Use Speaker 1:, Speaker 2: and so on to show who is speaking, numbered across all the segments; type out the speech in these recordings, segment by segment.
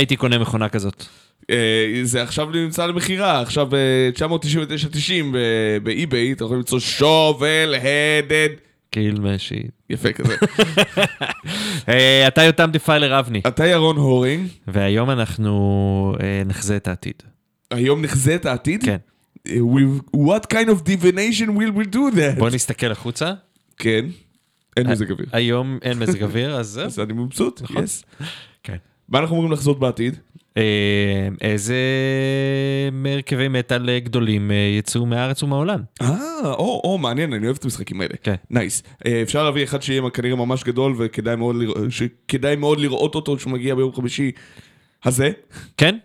Speaker 1: הייתי קונה מכונה כזאת.
Speaker 2: אה, זה עכשיו נמצא למכירה, עכשיו ב-999.90 באי-ביי, אתם יכולים למצוא Shovel Headed.
Speaker 1: Kill Machine.
Speaker 2: יפה כזה.
Speaker 1: אה, אתה יותם דפיילר אבני,
Speaker 2: אתה ירון הורינג,
Speaker 1: והיום אנחנו אה, נחזה את העתיד.
Speaker 2: היום נחזה את העתיד?
Speaker 1: כן.
Speaker 2: אה, What kind of divination will we do that?
Speaker 1: בוא נסתכל החוצה.
Speaker 2: כן, אין מזג אוויר.
Speaker 1: היום אין מזג אוויר, אז זהו.
Speaker 2: אז אני מבסוט,
Speaker 1: נכון.
Speaker 2: מה אנחנו אמורים לחזות בעתיד?
Speaker 1: אה, איזה הרכבי מטאל גדולים אה, יצאו מהארץ ומהעולם.
Speaker 2: אה, או, או, מעניין, אני אוהב את המשחקים האלה.
Speaker 1: כן.
Speaker 2: נייס. אה, אפשר להביא אחד שיהיה כנראה ממש גדול וכדאי מאוד, שכדאי מאוד לראות אותו כשהוא מגיע ביום חמישי הזה.
Speaker 1: כן?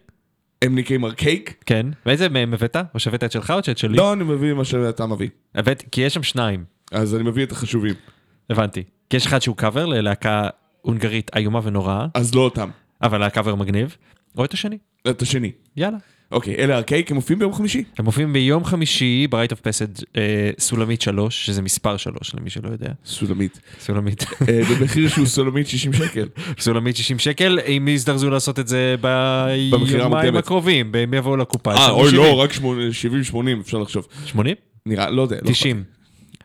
Speaker 2: הם נקראים ארקייק.
Speaker 1: כן. ואיזה מהם הבאת? או שהבאת את שלך או שאת שלי?
Speaker 2: לא, אני מביא מה שאתה מביא.
Speaker 1: הבאת, כי יש שם שניים.
Speaker 2: אז אני מביא את החשובים.
Speaker 1: הבנתי. כי יש אחד שהוא קאבר ללהקה הונגרית איומה ונוראה,
Speaker 2: אז לא אותם.
Speaker 1: אבל הקאבר מגניב. או את השני.
Speaker 2: את השני.
Speaker 1: יאללה.
Speaker 2: אוקיי, אלה Archaic, הם מופיעים ביום חמישי.
Speaker 1: הם מופיעים ביום חמישי, ב Rite of Passage, סולמית 3, שזה מספר 3 למי שלא יודע.
Speaker 2: סולמית.
Speaker 1: סולמית.
Speaker 2: אה, במחיר שהוא סולמית 60 שקל.
Speaker 1: סולמית 60 שקל, אם יזדרזו לעשות את זה ביומיים. הקרובים, הם יבואו לקופה.
Speaker 2: אה, או
Speaker 1: 70.
Speaker 2: לא, רק 70-80 אפשר לחשוב.
Speaker 1: 80?
Speaker 2: נראה, לא יודע. לא
Speaker 1: 90.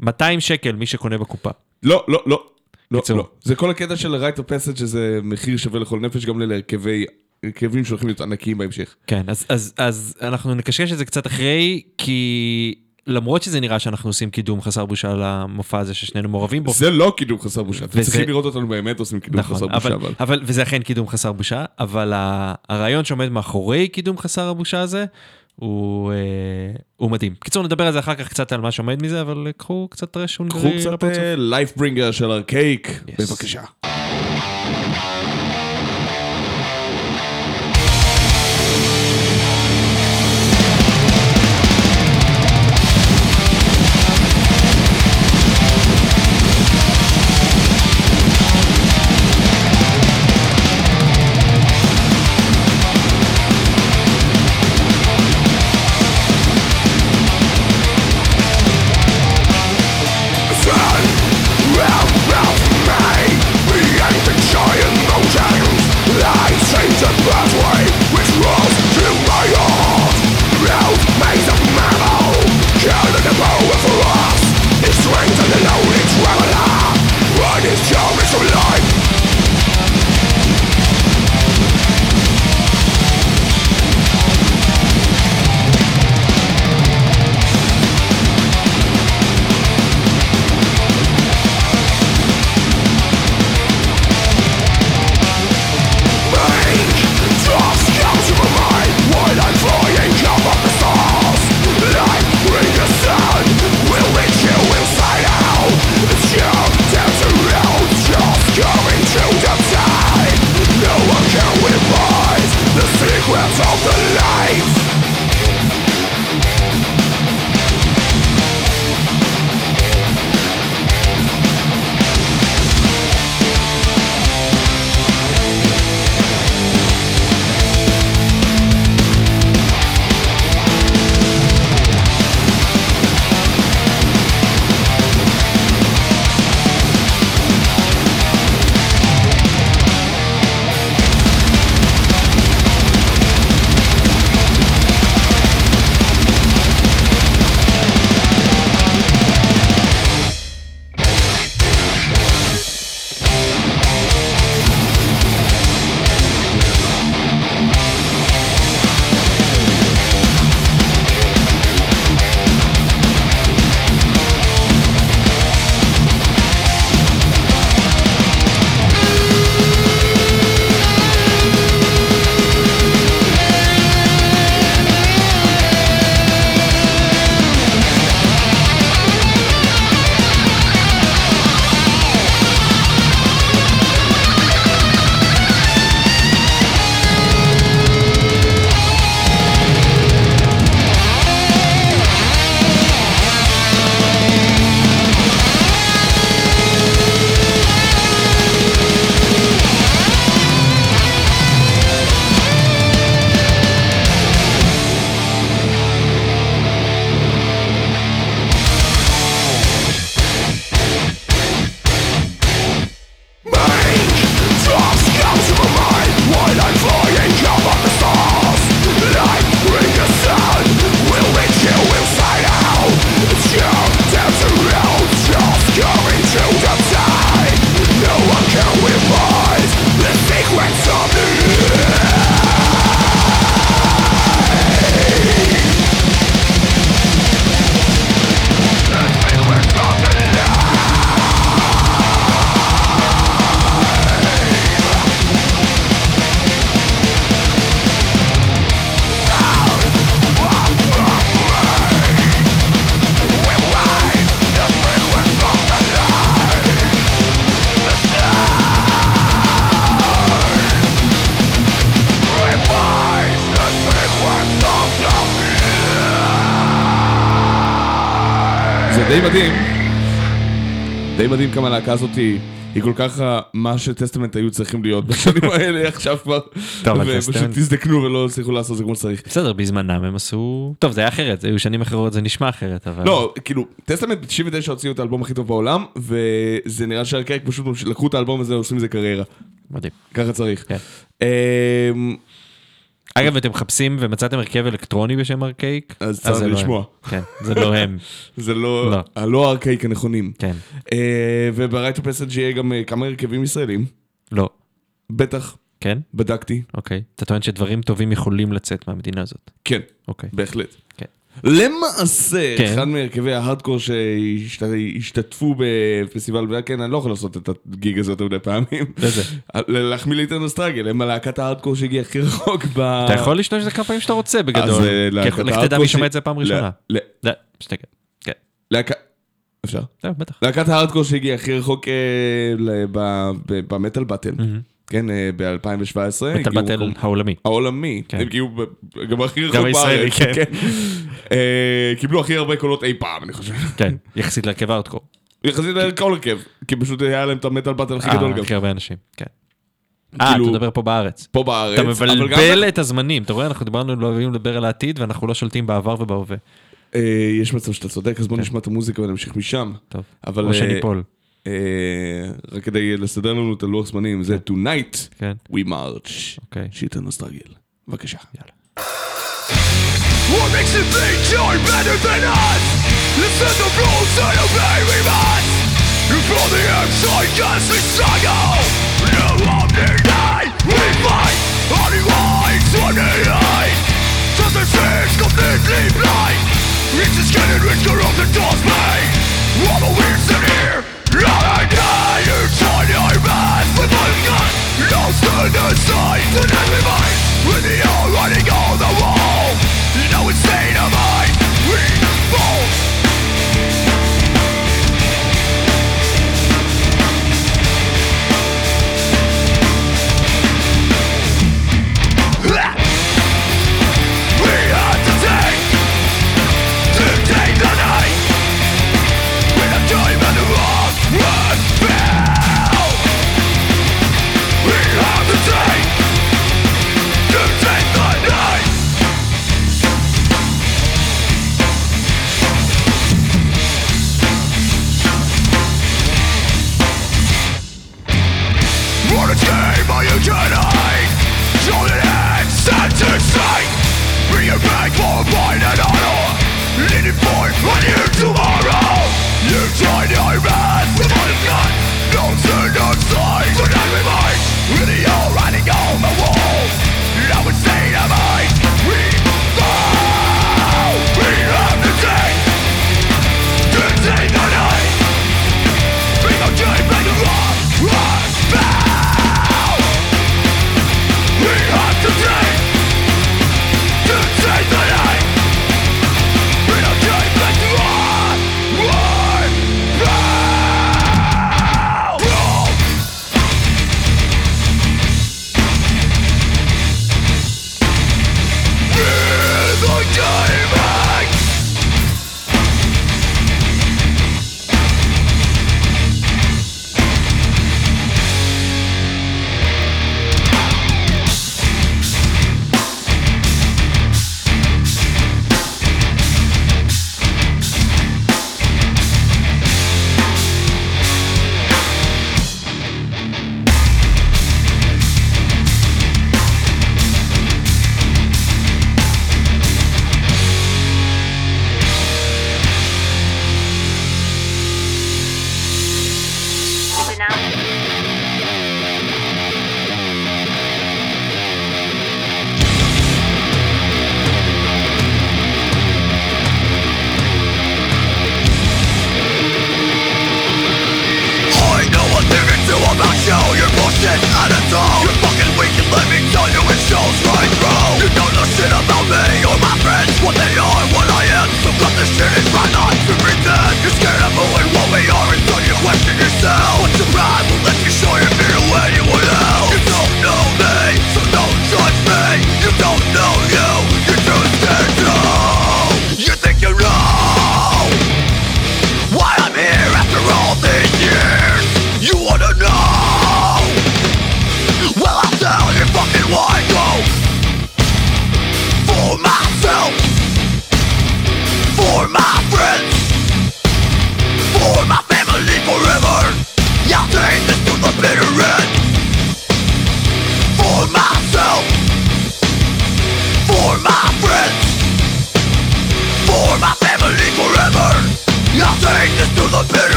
Speaker 1: 200 שקל מי שקונה בקופה.
Speaker 2: לא, לא, לא.
Speaker 3: לא. לא. זה כל הקטע של רייט הפסד שזה מחיר שווה לכל נפש גם להרכבי, הרכבים שהולכים להיות ענקיים בהמשך.
Speaker 1: כן, אז, אז, אז אנחנו נקשקש את זה קצת אחרי, כי למרות שזה נראה שאנחנו עושים קידום חסר בושה למופע הזה ששנינו מעורבים בו.
Speaker 3: זה לא קידום חסר בושה, אתם
Speaker 1: וזה-
Speaker 3: צריכים לראות אותנו באמת עושים קידום
Speaker 1: נכון,
Speaker 3: חסר
Speaker 1: אבל,
Speaker 3: בושה, אבל...
Speaker 1: אבל, וזה אכן קידום חסר בושה, אבל הרעיון שעומד מאחורי קידום חסר הבושה הזה, הוא, אה, הוא מדהים. קיצור, נדבר על זה אחר כך קצת על מה שעומד מזה, אבל אה, קחו קצת טרש
Speaker 3: קחו קצת. לייפברינגר של ארקייק,
Speaker 1: Yes.
Speaker 3: בבקשה. מדהים, די מדהים כמה הלהקה הזאת היא היא כל כך מה שטסטמנט היו צריכים להיות בשנים האלה עכשיו כבר,
Speaker 1: טוב,
Speaker 3: ופשוט תזדקנו ולא הצליחו לעשות את זה כמו שצריך.
Speaker 1: בסדר, בזמנם הם עשו... טוב, זה היה אחרת, היו שנים אחרות, זה נשמע אחרת, אבל...
Speaker 3: לא, כאילו, טסטמנט ב-99 הוציאו את האלבום הכי טוב בעולם, וזה נראה שהרקק פשוט לקחו את האלבום הזה ועושים מזה קריירה.
Speaker 1: מדהים.
Speaker 3: ככה צריך.
Speaker 1: אגב, אתם מחפשים ומצאתם הרכב אלקטרוני בשם ארקייק?
Speaker 2: אז צר
Speaker 1: זה
Speaker 2: לי
Speaker 1: לא.
Speaker 2: לשמוע.
Speaker 1: כן, זה לא הם.
Speaker 2: זה לא,
Speaker 1: לא.
Speaker 2: הלא הארקייק הנכונים.
Speaker 1: כן.
Speaker 2: אה, וברייט פסאג' יהיה גם אה, כמה הרכבים ישראלים.
Speaker 1: לא.
Speaker 2: בטח,
Speaker 1: כן?
Speaker 2: בדקתי.
Speaker 1: אוקיי. אתה טוען שדברים טובים יכולים לצאת מהמדינה הזאת.
Speaker 2: כן,
Speaker 1: אוקיי.
Speaker 2: בהחלט.
Speaker 1: כן.
Speaker 2: למעשה,
Speaker 1: כן.
Speaker 2: אחד מהרכבי ההארדקור שהשתתפו בפסטיבל וכן, אני לא יכול לעשות את הגיג הזה יותר מדי פעמים.
Speaker 1: איזה?
Speaker 2: להחמיא לי את הנוסטרגל, הם הלהקת ההארדקור שהגיע הכי רחוק ב...
Speaker 1: אתה יכול להשתמש בזה כמה פעמים שאתה רוצה
Speaker 2: אז,
Speaker 1: בגדול.
Speaker 2: אה,
Speaker 1: כי
Speaker 2: להקת
Speaker 1: לך תדע
Speaker 2: ההארדקור
Speaker 1: מי שומע את זה פעם ראשונה. כן.
Speaker 2: להקה... אפשר?
Speaker 1: בטח.
Speaker 2: להקת ההארדקור שהגיע הכי רחוק אה, במטאל באטל, כן, ב-2017.
Speaker 1: מטל באטל העולמי.
Speaker 2: העולמי,
Speaker 1: כן.
Speaker 2: הם הגיעו גם הכי רחוק
Speaker 1: גם
Speaker 2: בארץ,
Speaker 1: הישראלי, כן.
Speaker 2: אה, קיבלו הכי הרבה קולות אי פעם, אני חושב.
Speaker 1: כן. יחסית להרכב הארדקור.
Speaker 2: יחסית לכל הרכב, כי פשוט היה להם את המטאל באטל הכי גדול
Speaker 1: אה,
Speaker 2: גם.
Speaker 1: הכי הרבה אנשים. כן. אה, אתה
Speaker 2: כאילו-
Speaker 1: מדבר פה בארץ.
Speaker 2: פה בארץ.
Speaker 1: אתה
Speaker 2: גם-
Speaker 1: מבלבל את הזמנים, אתה רואה, אנחנו דיברנו, לא אוהבים לדבר על העתיד ואנחנו לא שולטים בעבר ובהווה.
Speaker 2: אה, יש מצב שאתה צודק, אז בוא נשמע את המוזיקה ונמשיך משם.
Speaker 1: טוב. או
Speaker 2: אה,
Speaker 1: שניפול.
Speaker 2: אה, רק כדי לסדר לנו את הלוח זמנים, זה Tonight
Speaker 1: כן.
Speaker 2: We March.
Speaker 1: אוקיי.
Speaker 2: שיט הנוסטרגל. בבקשה.
Speaker 3: What makes you think you're better than us? Listen to rules and obey we must You feel the inside cause we struggle You won't deny we fight Only wise on the line Something seems completely blind It's just getting rich corrupted doors made All the weirds in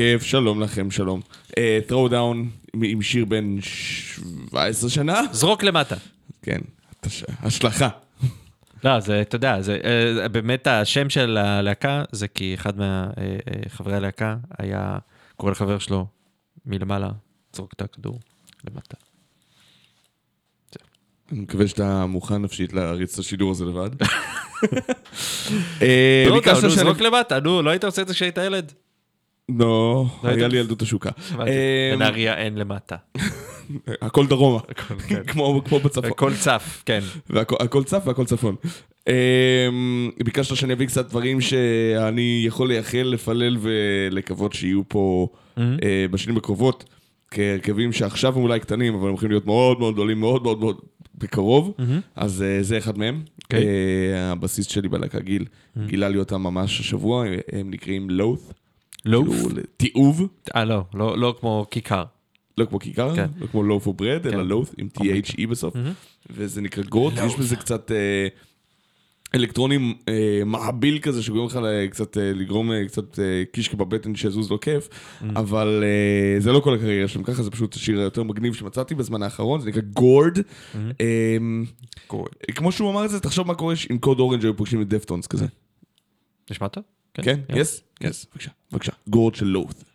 Speaker 2: כיף, שלום לכם, שלום. ת'רו דאון עם שיר בן 17 שנה?
Speaker 1: זרוק למטה.
Speaker 2: כן, התש- השלכה.
Speaker 1: לא, זה, אתה יודע, זה אה, באמת השם של הלהקה זה כי אחד מחברי הלהקה היה קורא לחבר שלו מלמעלה, זרוק את הכדור למטה.
Speaker 2: אני מקווה שאתה מוכן נפשית להריץ את השידור הזה לבד. אה,
Speaker 1: זרוק למטה, נו, לא היית עושה את זה כשהיית ילד?
Speaker 2: לא, היה
Speaker 1: היית-
Speaker 2: לי ילדות השוקה. אה,
Speaker 1: בנהריה אין למטה.
Speaker 2: הכל דרומה,
Speaker 1: כן.
Speaker 2: כמו בצפון.
Speaker 1: הכל צף, כן.
Speaker 2: הכל צף והכל צפון. אמ, ביקשת שאני אביא קצת דברים שאני יכול לייחל, לפלל ולקוות שיהיו פה
Speaker 1: Mm-hmm.
Speaker 2: אה, בשנים הקרובות, כהרכבים שעכשיו הם אולי קטנים, אבל הם הולכים להיות מאוד מאוד גדולים, מאוד מאוד מאוד בקרוב, אז אה, זה אחד מהם.
Speaker 1: Mm-hmm. אוקיי. Mm-hmm.
Speaker 2: אה, הבסיס שלי בלהקה גיל, גילה לי אותם ממש השבוע, הם נקראים לואות'.
Speaker 1: לוף?
Speaker 2: כאילו, תיעוב,
Speaker 1: אה, לא, לא לא כמו כיכר.
Speaker 2: לא כמו כיכר,
Speaker 1: כן.
Speaker 2: לא כמו of bread, אלא
Speaker 1: כן.
Speaker 2: loaf עם THE בסוף, וזה נקרא גורט, יש בזה קצת אה, אלקטרונים אה, מעביל כזה, שגורם לך קצת אה, לגרום אה, קצת אה, קישקע בבטן שיזוז לו כיף, אבל אה, זה לא כל הקריירה שלהם ככה, זה פשוט השיר היותר מגניב שמצאתי בזמן האחרון, זה נקרא גורד. אה, כמו שהוא אמר את זה, תחשוב מה קורה אם קוד אורנג' היו פוגשים את דפטונס כזה.
Speaker 1: נשמע טוב?
Speaker 2: כן? יס? יס, בבקשה, בבקשה. גורד של לואות'.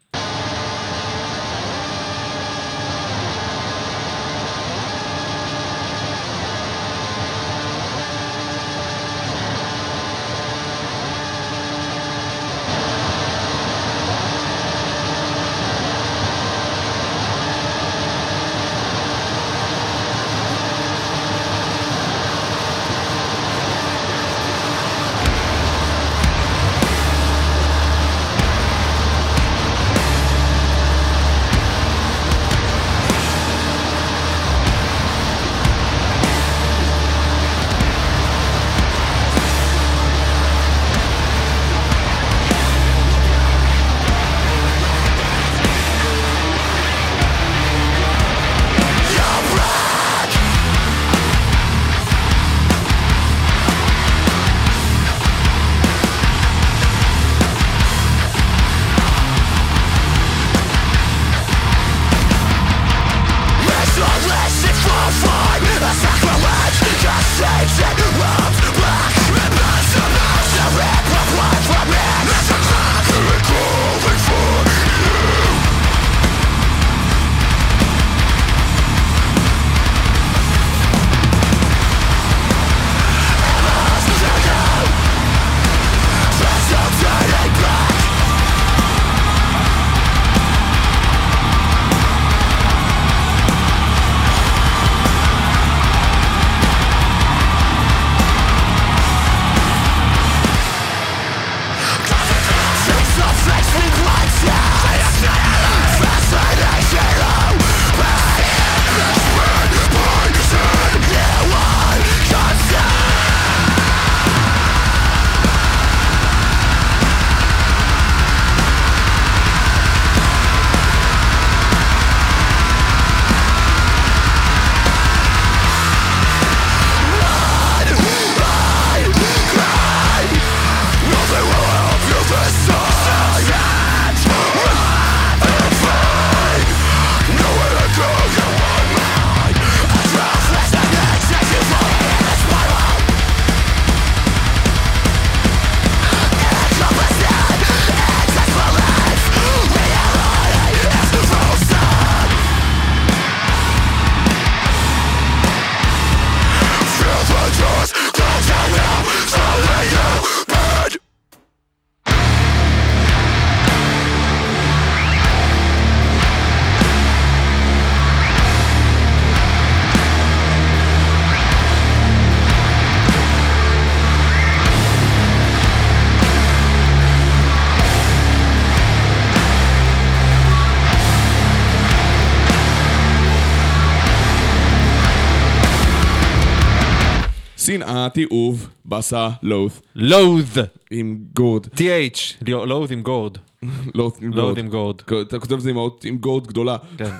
Speaker 4: לחלוטין התיעוב, באסה, לות',
Speaker 1: לואוד.
Speaker 4: עם גורד.
Speaker 1: TH. לואוד עם גורד.
Speaker 4: לות' עם גורד.
Speaker 1: עם גורד.
Speaker 4: אתה כותב את זה עם האות עם גורד גדולה.
Speaker 1: כן.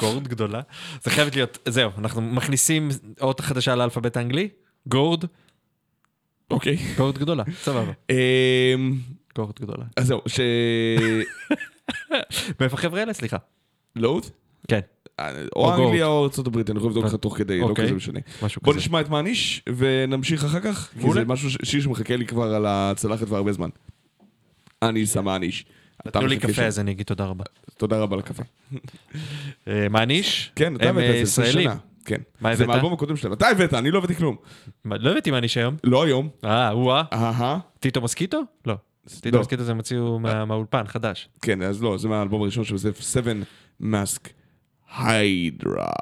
Speaker 1: גורד גדולה. זה חייבת להיות, זהו, אנחנו מכניסים אות חדשה לאלפבית האנגלי, גורד,
Speaker 4: אוקיי.
Speaker 1: גורד גדולה, סבבה,
Speaker 4: אמ,
Speaker 1: גורד גדולה.
Speaker 4: אז זהו, ש...
Speaker 1: מאיפה החבר'ה האלה? סליחה.
Speaker 4: לות'?
Speaker 1: כן,
Speaker 4: או. אנגליה או הברית, אני יכול לבדוק לך תוך כדי, לא
Speaker 1: אוקיי.
Speaker 4: כזה משנה. בוא. נשמע את מעניש ונמשיך אחר כך, כי. זה משהו, שיר שמחכה לי כבר על הצלחת כבר הרבה זמן. אני שם מעניש.
Speaker 1: נתנו לי קפה. אז אני אגיד תודה רבה.
Speaker 4: תודה רבה לקפה.
Speaker 1: אה, מעניש?
Speaker 4: כן, אתה הבאת
Speaker 1: אה,
Speaker 4: את זה, לפני. שנה. כן.
Speaker 1: מה
Speaker 4: זה
Speaker 1: הבאת?
Speaker 4: מהאלבום הקודם שלהם. אתה הבאת, אני לא הבאתי כלום.
Speaker 1: לא הבאתי מעניש היום.
Speaker 4: לא היום.
Speaker 1: אה, או-אה.
Speaker 4: אהה.
Speaker 1: טיטו מוסקיטו? לא. טיטו
Speaker 4: לא.
Speaker 1: מוסקיטו זה הם הוציאו מה- מהאולפן, חדש.
Speaker 4: כן, אז לא, זה מהאלבום הראשון של זה, 7 Mask Hydra.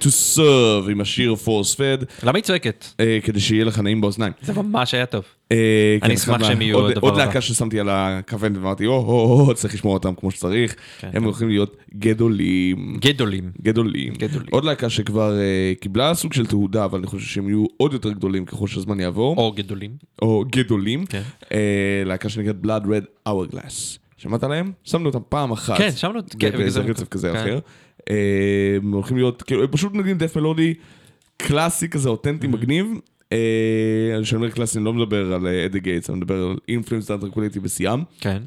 Speaker 5: To
Speaker 2: Serve עם השיר Force Fed,
Speaker 1: למה היא צועקת?
Speaker 2: אה, כדי שיהיה לך נעים באוזניים.
Speaker 1: זה ממש היה טוב.
Speaker 2: אה,
Speaker 1: אני
Speaker 2: כן,
Speaker 1: אשמח שהם יהיו
Speaker 2: עוד-
Speaker 1: הדבר
Speaker 2: עוד
Speaker 1: הבא.
Speaker 2: להקה ששמתי על הכוון ואמרתי, או, או, או, צריך לשמור אותם כמו שצריך.
Speaker 1: כן,
Speaker 2: הם
Speaker 1: כן.
Speaker 2: הולכים להיות גדולים.
Speaker 1: גדולים.
Speaker 2: גדולים.
Speaker 1: גדולים.
Speaker 2: עוד להקה שכבר אה, קיבלה סוג של תהודה, אבל אני חושב שהם יהיו עוד יותר גדולים ככל שהזמן יעבור.
Speaker 1: או גדולים.
Speaker 2: או גדולים.
Speaker 1: כן.
Speaker 2: אה, להקה שנקראת Blood Red Hourglass. שמעת עליהם? שמנו אותם פעם אחת.
Speaker 1: כן, שמנו כן,
Speaker 2: באיזה רצף כזה
Speaker 1: כן.
Speaker 2: אחר. אה, הם הולכים להיות, כאילו, הם פשוט נגנים death מלודי קלאסי כזה, אותנטי, מגניב. אה, כשאני אומר קלאסי, אני לא מדבר על At the Gates, אני מדבר על In Flames, Dark Tranquillity בשיאם.
Speaker 1: כן.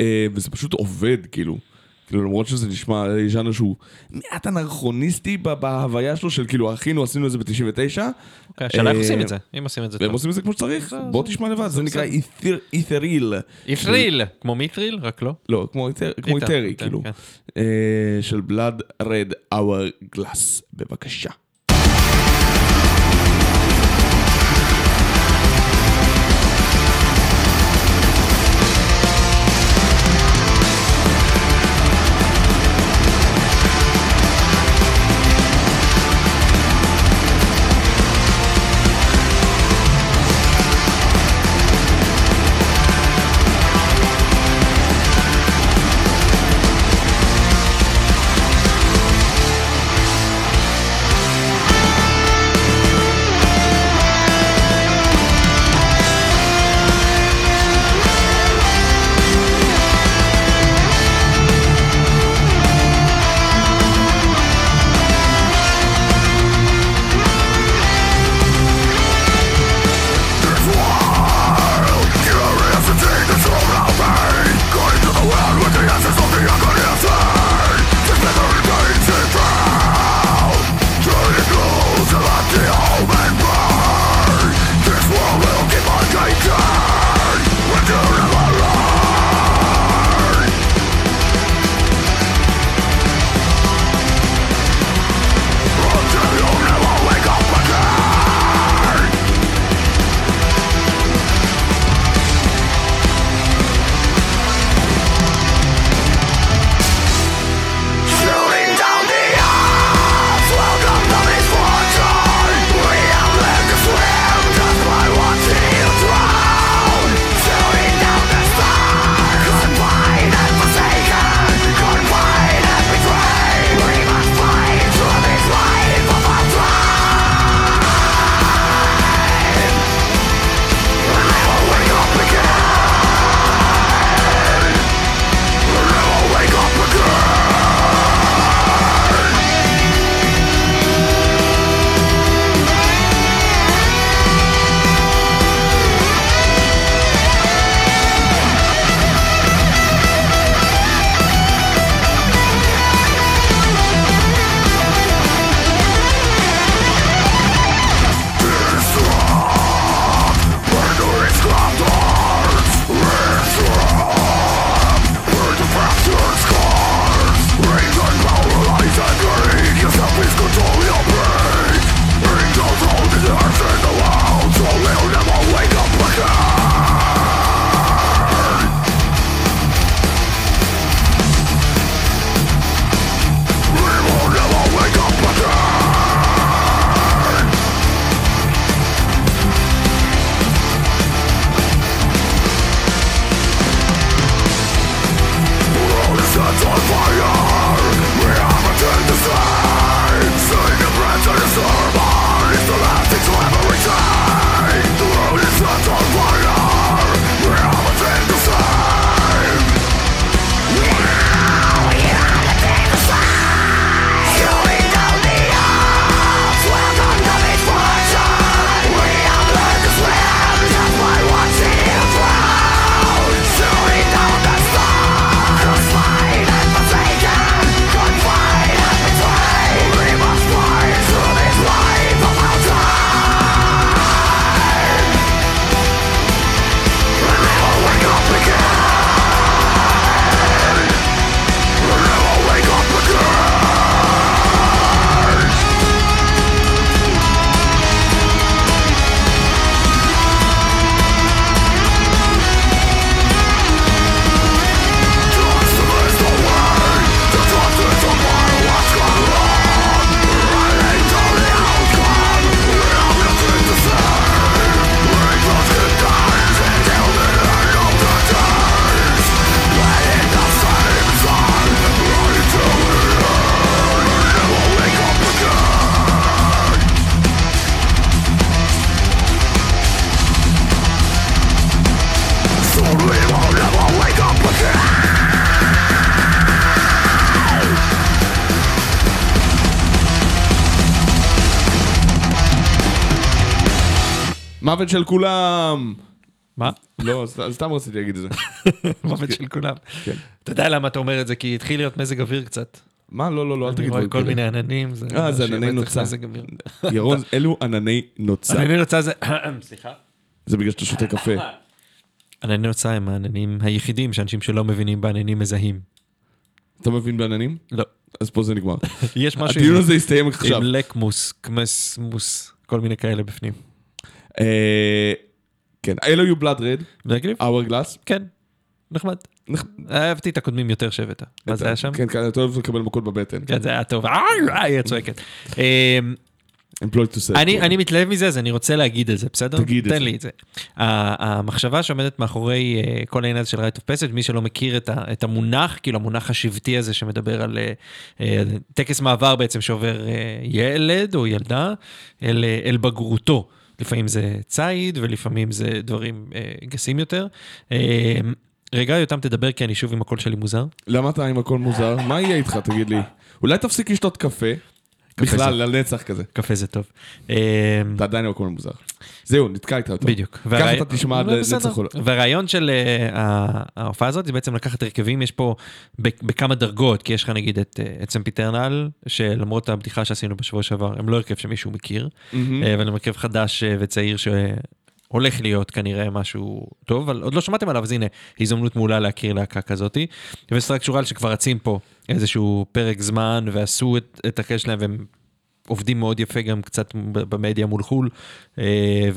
Speaker 2: אה, וזה פשוט עובד, כאילו. כאילו, למרות שזה נשמע אה, ז'אנר שהוא מעט אנכרוניסטי בהוויה שלו, של כאילו, אחינו, עשינו את זה ב-99.
Speaker 1: אוקיי, השאלה איך
Speaker 2: אה,
Speaker 1: עושים את זה, אם עושים את זה
Speaker 2: והם
Speaker 1: טוב.
Speaker 2: עושים את זה כמו שצריך, בוא תשמע לבד,
Speaker 1: זה
Speaker 2: נקרא Ethereal.
Speaker 1: Ethereal, כמו מית'ריל, רק לא.
Speaker 2: לא, כמו אית'ר- כמו
Speaker 1: אית'ר,
Speaker 2: אית'רי,
Speaker 1: אית'ר,
Speaker 2: כאילו.
Speaker 1: כן.
Speaker 2: אה, של בלאד רד אאואר גלאס, בבקשה. מוות של כולם!
Speaker 1: מה?
Speaker 2: לא, סת- סתם רציתי להגיד את זה.
Speaker 1: מוות של כולם.
Speaker 2: כן.
Speaker 1: אתה יודע למה אתה אומר את זה? כי התחיל להיות מזג אוויר קצת.
Speaker 2: מה? לא, לא, לא, אל
Speaker 1: אני
Speaker 2: תגיד
Speaker 1: רואה
Speaker 2: דברים
Speaker 1: כל. מיני עננים.
Speaker 2: אה, זה ענני נוצה. ירון, אלו ענני נוצה.
Speaker 1: ענני נוצה זה... סליחה.
Speaker 2: זה בגלל שאתה שותה קפה.
Speaker 1: ענני נוצה הם העננים היחידים שאנשים שלא מבינים בעננים מזהים.
Speaker 2: אתה מבין בעננים?
Speaker 1: לא.
Speaker 2: אז פה זה נגמר.
Speaker 1: יש משהו
Speaker 2: הדיון הזה יסתיים עכשיו.
Speaker 1: עם לקמוס, קמסמוס, כל מיני כאלה בפנים.
Speaker 2: אה, כן, אלו יהיו בלאד רד,
Speaker 1: מגניב?
Speaker 2: Hourglass.
Speaker 1: כן. נחמד. אהבתי את הקודמים יותר שהבאת. מה זה היה שם?
Speaker 2: כן, כן, אתה אוהב לקבל מכות בבטן.
Speaker 1: כן, זה היה טוב. אה, אה, היא צועקת.
Speaker 2: Employed to sell.
Speaker 1: אני, אני מתלהב מזה, אז אני רוצה להגיד את זה, בסדר?
Speaker 2: תגיד את
Speaker 1: תן
Speaker 2: זה.
Speaker 1: לי את זה. ה- המחשבה שעומדת מאחורי כל העניין הזה של right of passage, מי שלא מכיר את, ה, את המונח, כאילו המונח השבטי הזה שמדבר על טקס מעבר בעצם שעובר ילד או ילדה אל, אל בגרותו. לפעמים זה ציד ולפעמים זה דברים אה, גסים יותר. אה, רגע, יותם תדבר כי אני שוב עם הקול שלי מוזר.
Speaker 2: למה אתה עם הכל מוזר? מה יהיה איתך, תגיד לי? אולי תפסיק לשתות קפה? בכלל, לנצח כזה.
Speaker 1: קפה זה טוב. אה,
Speaker 2: אתה עדיין עם הכל מוזר. זהו, נתקע איתך יותר.
Speaker 1: בדיוק.
Speaker 2: ככה
Speaker 1: והרעי-
Speaker 2: אתה תשמע עד
Speaker 1: לא, בסדר.
Speaker 2: לנצח עולם.
Speaker 1: והרעיון של אה, ה- ההופעה הזאת זה בעצם לקחת הרכבים, יש פה בכמה דרגות, כי יש לך נגיד את אה, את Sempiternal, שלמרות הבדיחה שעשינו בשבוע שעבר, הם לא הרכב שמישהו מכיר. אה, אבל הם הרכב חדש אה, וצעיר שהולך להיות כנראה משהו טוב, אבל עוד לא שמעתם עליו, אז הנה, הזדמנות מעולה להכיר להקה כזאתי. ו Structural שכבר רצים פה איזשהו פרק זמן ועשו את, את הקטע שלהם והם עובדים מאוד יפה גם קצת במדיה מול חו"ל, אה,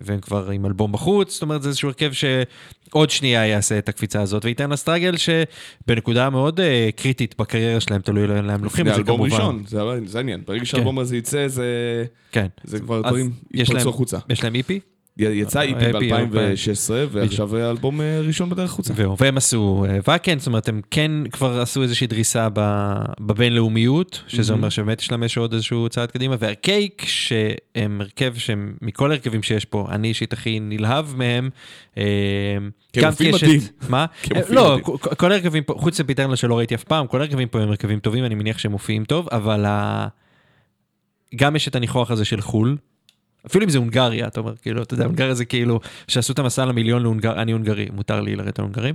Speaker 1: והם כבר עם אלבום בחוץ, זאת אומרת זה איזשהו הרכב שעוד שנייה יעשה את הקפיצה הזאת, ו Eternal Struggle שבנקודה מאוד אה, קריטית בקריירה שלהם, תלוי לאן לוקחים את
Speaker 2: זה
Speaker 1: זה
Speaker 2: אלבום
Speaker 1: כמובן.
Speaker 2: ראשון, זה העניין. ברגע שהאלבום הזה יצא, זה
Speaker 1: כן.
Speaker 2: כבר דברים יפרצו החוצה.
Speaker 1: יש להם איפי?
Speaker 2: יצא איפי
Speaker 1: אה, EP
Speaker 2: ב-2016, ועכשיו האלבום אה, ראשון בדרך החוצה.
Speaker 1: והם עשו אה, ואקן, זאת אומרת, הם כן כבר עשו איזושהי דריסה בבינלאומיות, שזה אומר שבאמת יש להם איזשהו עוד איזשהו צעד קדימה, והקייק, שהם הרכב שהם, מכל ההרכבים שיש פה, אני אישית הכי נלהב מהם. אה, יש
Speaker 2: מדהים.
Speaker 1: מה? אה, לא. כל- ההרכבים פה, חוץ מפיטרנל שלא ראיתי אף פעם, כל ההרכבים פה הם הרכבים טובים, אני מניח שהם מופיעים טוב, אבל גם יש את הניחוח הזה של חו"ל. אפילו אם זה הונגריה, אתה אומר, כאילו, אתה יודע, הונגריה זה כאילו, שעשו את המסע למיליון להונגר, אני הונגרי, מותר לי לרדת על הונגרים.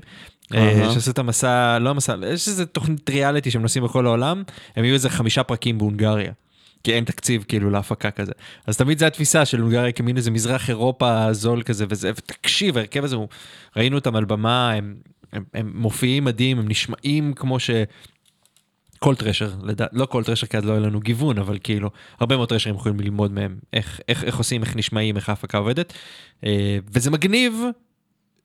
Speaker 1: אה. שעשו את המסע, לא המסע, יש איזה תוכנית ריאליטי שהם נוסעים בכל העולם, הם יהיו איזה חמישה פרקים בהונגריה. כי אין תקציב כאילו להפקה כזה. אז תמיד זה התפיסה של הונגריה כמין איזה מזרח אירופה זול כזה וזה, ותקשיב, ההרכב הזה, ראינו אותם על במה, הם, הם, הם מופיעים מדהים, הם נשמעים כמו ש... כל טרשר, לדע... לא כל טרשר כי אז לא היה לנו גיוון, אבל כאילו, הרבה מאוד טרשרים יכולים ללמוד מהם איך, איך, איך עושים, איך נשמעים, איך ההפקה עובדת. אה, וזה מגניב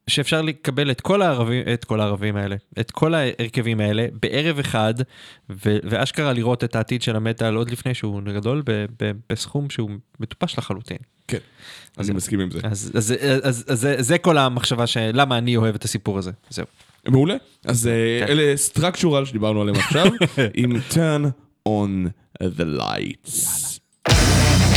Speaker 1: שאפשר לקבל את כל הערבים, את כל הערבים האלה, את כל ההרכבים האלה בערב אחד, ו... ואשכרה לראות את העתיד של המטאל עוד לפני שהוא גדול, ב... ב... בסכום שהוא מטופש לחלוטין.
Speaker 2: כן, אני מסכים עם זה.
Speaker 1: אז, אז, אז, אז, אז זה, זה כל המחשבה של למה אני אוהב את הסיפור הזה, זהו.
Speaker 2: מעולה. אז אה,
Speaker 1: כן.
Speaker 2: אלה סטרקצ'ורל שדיברנו עליהם עכשיו, עם turn on the lights. תקשיב.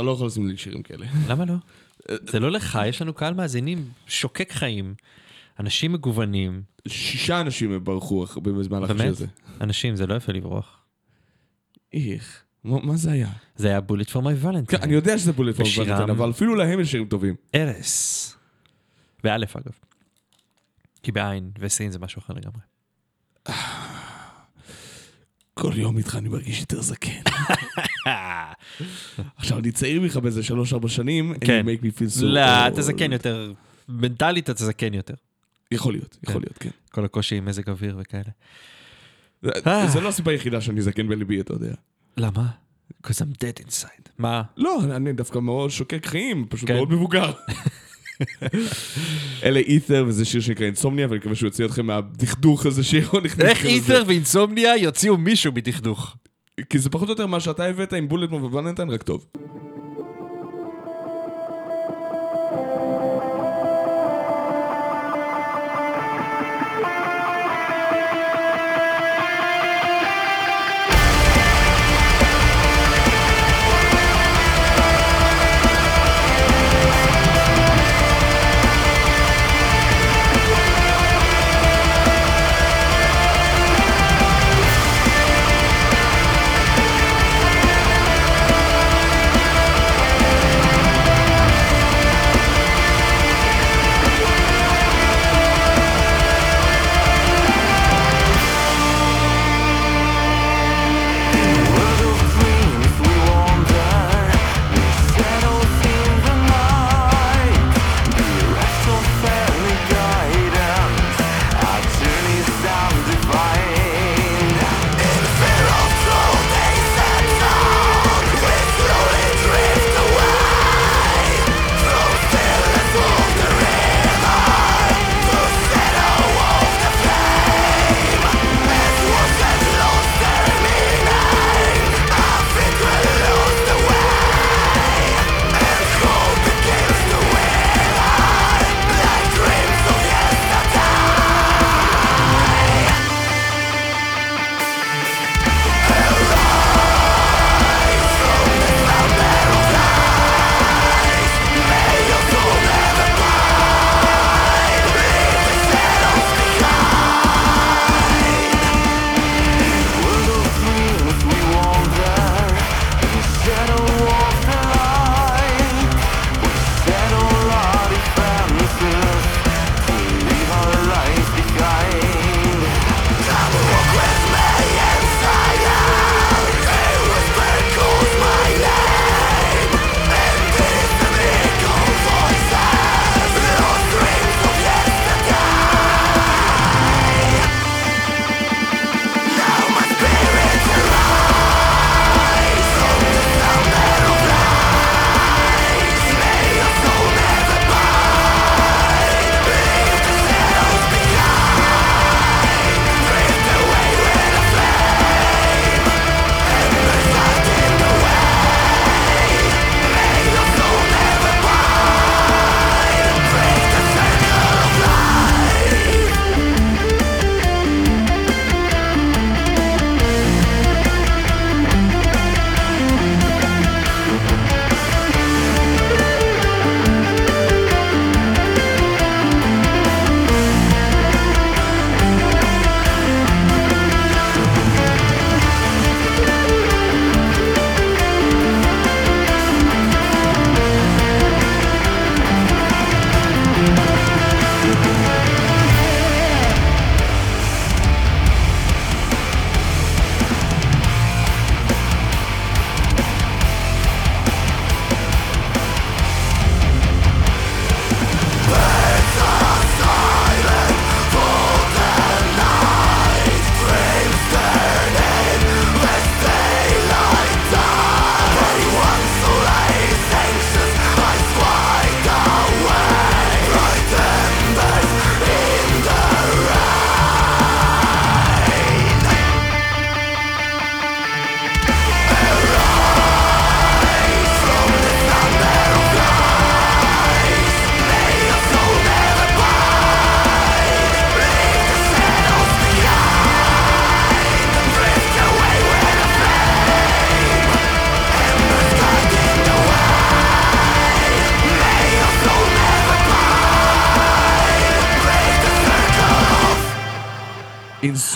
Speaker 2: אתה- לא יכול לשים לי שירים כאלה.
Speaker 1: למה לא? זה לא לך, יש לנו קהל מאזינים שוקק חיים, אנשים מגוונים.
Speaker 2: שישה אנשים ברחו השיר
Speaker 1: באמת?
Speaker 2: הזה.
Speaker 1: אנשים, זה לא יפה לברוח.
Speaker 2: איך? מה זה היה?
Speaker 1: זה היה for my
Speaker 2: כן,
Speaker 1: valentine.
Speaker 2: אני יודע שזה בולט
Speaker 1: ושירם.
Speaker 2: פורמנטן, אבל אפילו להם יש שירים טובים.
Speaker 1: ארס. באלף אגב. כי בעין וסין זה משהו אחר לגמרי.
Speaker 2: כל יום איתך אני מרגיש יותר זקן. עכשיו, אני צעיר ממך באיזה שלוש-ארבע שנים, and
Speaker 1: כן.
Speaker 2: you make me feel so...
Speaker 1: לא. אתה זקן יותר. מנטלית אתה זקן יותר.
Speaker 2: יכול להיות, יכול
Speaker 1: כן.
Speaker 2: להיות, כן.
Speaker 1: כל הקושי עם מזג אוויר וכאלה.
Speaker 2: זה-
Speaker 1: אה.
Speaker 2: לא הסיבה היחידה שאני זקן בליבי, אתה יודע.
Speaker 1: למה? Because I'm dead inside. מה?
Speaker 2: לא, אני דווקא מאוד שוקק חיים, פשוט
Speaker 1: כן.
Speaker 2: מאוד מבוגר. אלה אית'ר, וזה שיר שנקרא אינסומניה, ואני מקווה שהוא יוציא אתכם מהדכדוך הזה שירון נכנס.
Speaker 1: איך. אית'ר ואינסומניה יוציאו מישהו מדכדוך?
Speaker 2: כי זה פחות או יותר מה שאתה הבאת עם בולט ובוולנטיין, רק טוב.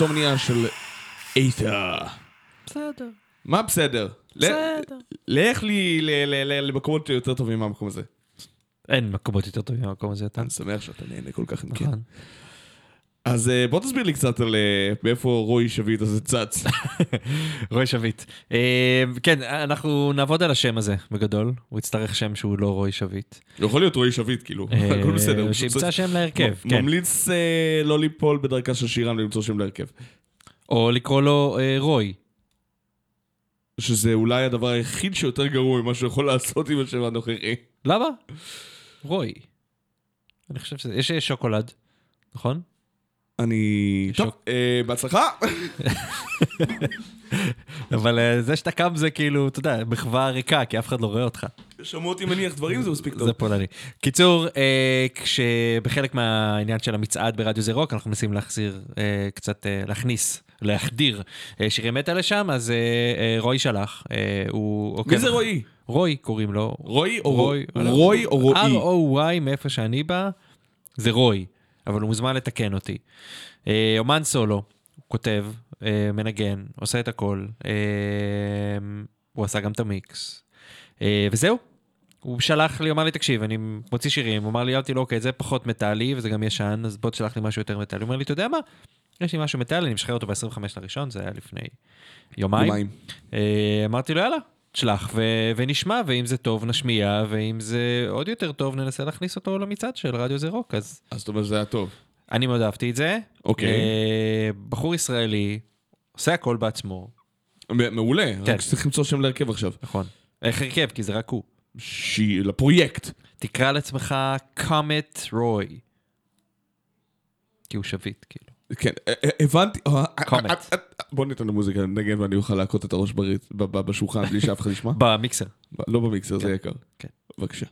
Speaker 2: אינסומניה של אית'ר.
Speaker 1: בסדר.
Speaker 2: מה בסדר?
Speaker 1: בסדר.
Speaker 2: לך לי למקומות יותר טובים מהמקום הזה.
Speaker 1: אין מקומות יותר טובים מהמקום הזה, אתה.
Speaker 2: אני שמח שאתה נהנה כל כך. כן. אז אה, בוא תסביר לי קצת על אה, מאיפה רועי שביט הזה צץ.
Speaker 1: רוי שביט. אה, כן, אנחנו נעבוד על השם הזה, בגדול. הוא יצטרך שם שהוא לא רוי שביט.
Speaker 2: הוא יכול להיות רועי שביט, כאילו, הכל בסדר.
Speaker 1: שימצא שם להרכב, כן.
Speaker 2: ממליץ לא ליפול בדרכה של שירן ולמצוא שם להרכב.
Speaker 1: או לקרוא לו רוי.
Speaker 2: שזה אולי הדבר היחיד שיותר גרוע ממה שהוא יכול לעשות עם השם הנוכחי.
Speaker 1: למה? רוי. אני חושב שזה... יש שוקולד, נכון?
Speaker 2: אני... טוב. אה, בהצלחה.
Speaker 1: אבל אה, זה שאתה קם זה כאילו, אתה יודע, מחווה ריקה, כי אף אחד לא רואה אותך.
Speaker 2: שמעו אותי מניח דברים, זה מספיק טוב.
Speaker 1: זה פולני. קיצור, אה, כשבחלק מהעניין של המצעד ברדיו זה רוק, אנחנו מנסים להחזיר, קצת להכניס, להחדיר שירי מטא לשם, אז רועי שלח, הוא...
Speaker 2: מי זה רועי?
Speaker 1: רוי קוראים לו.
Speaker 2: רועי או
Speaker 1: רוי?
Speaker 2: רוי או רועי?
Speaker 1: R-O-Y, מאיפה שאני בא, זה רוי, אבל הוא מוזמן לתקן אותי. אה, אומן סולו, הוא כותב, אה, מנגן, עושה את הכל, אה, הוא עשה גם את המיקס, וזהו. הוא שלח לי, אמר לי, תקשיב, אני מוציא שירים, הוא אמר לי, אמרתי לו, אוקיי, זה פחות מטאלי וזה גם ישן, אז בוא תשלח לי משהו יותר מטאלי. הוא אומר לי, אתה יודע מה? יש לי משהו מטאלי, אני משחרר אותו ב-25 לראשון, זה היה לפני יומיים.
Speaker 2: יומיים.
Speaker 1: אמרתי לו, יאללה, תשלח ו- ונשמע, ואם זה טוב נשמיע, ואם זה עוד יותר טוב ננסה להכניס אותו למצעד של רדיו זה רוק. אז
Speaker 2: אז זאת אומרת שזה היה טוב.
Speaker 1: אני מאוד אהבתי את זה.
Speaker 2: אוקיי.
Speaker 1: אה, בחור ישראלי, עושה הכל בעצמו,
Speaker 2: מעולה,
Speaker 1: כן.
Speaker 2: רק צריך למצוא שם להרכב עכשיו.
Speaker 1: נכון. איך הרכב? כי זה רק הוא.
Speaker 2: שי- לפרויקט.
Speaker 1: תקרא לעצמך קומט רוי. כי הוא שביט, כאילו.
Speaker 2: כן, אה, אה, הבנתי.
Speaker 1: קומט.
Speaker 2: אה, בוא ניתן למוזיקה לנגן ואני אוכל להכות את הראש בשולחן בלי שאף אחד ישמע.
Speaker 1: במיקסר.
Speaker 2: לא במיקסר, זה
Speaker 1: כן.
Speaker 2: יקר.
Speaker 1: כן.
Speaker 2: בבקשה.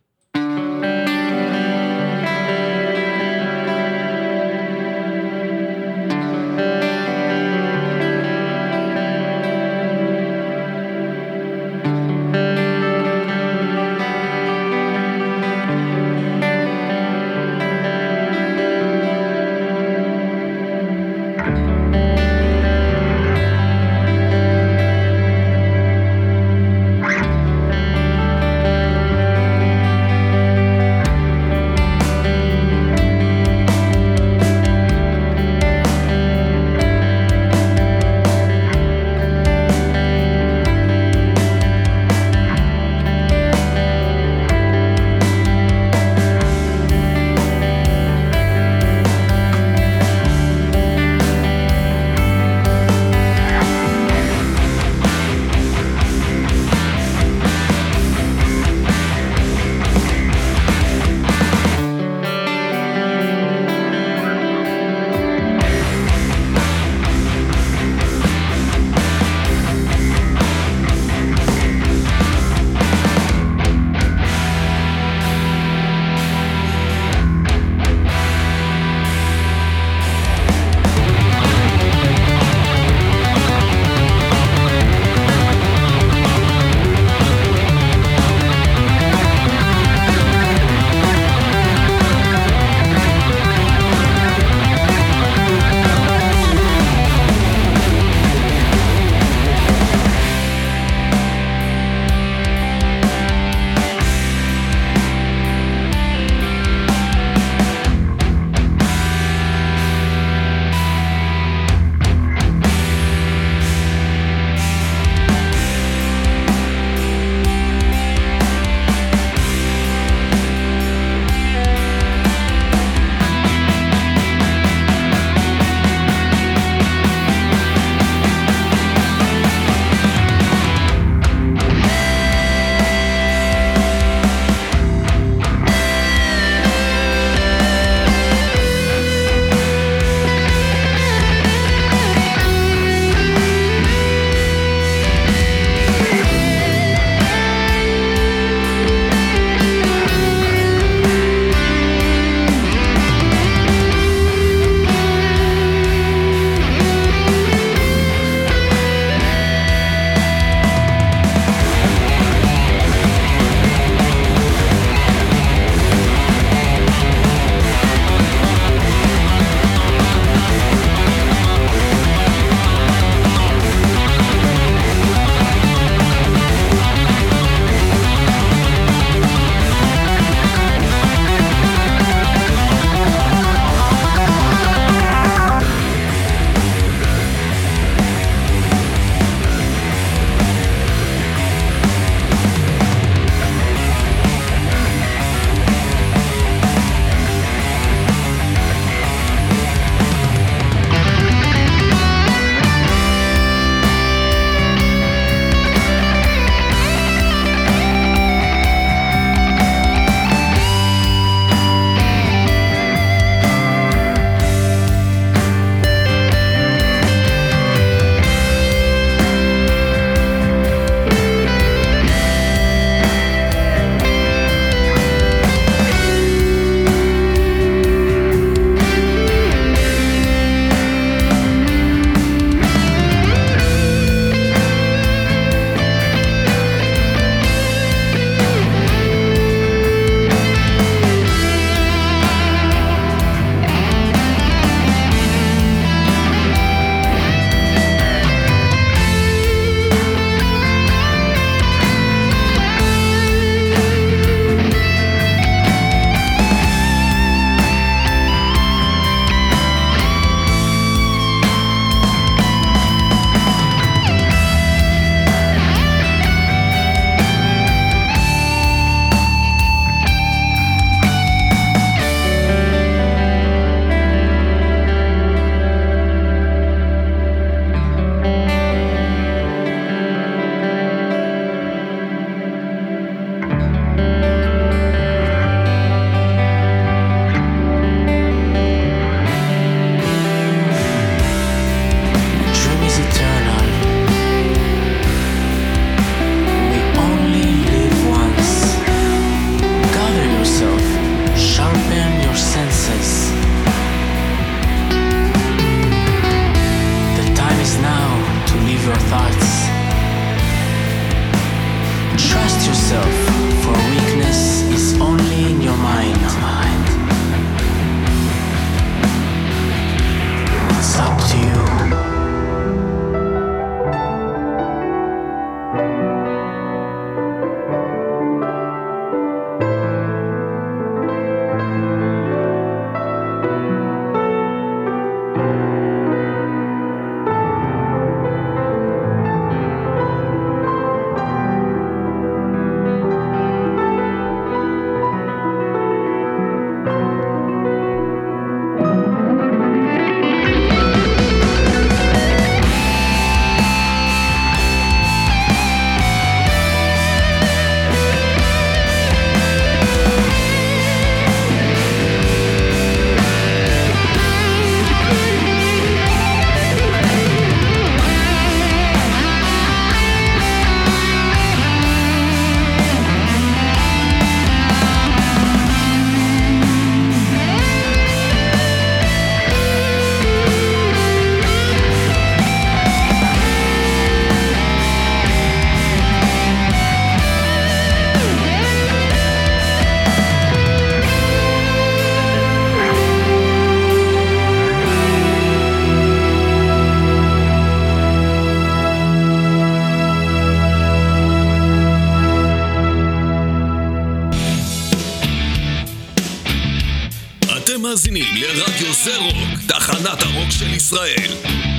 Speaker 6: מאזינים לרדיו זה רוק, תחנת הרוק של ישראל.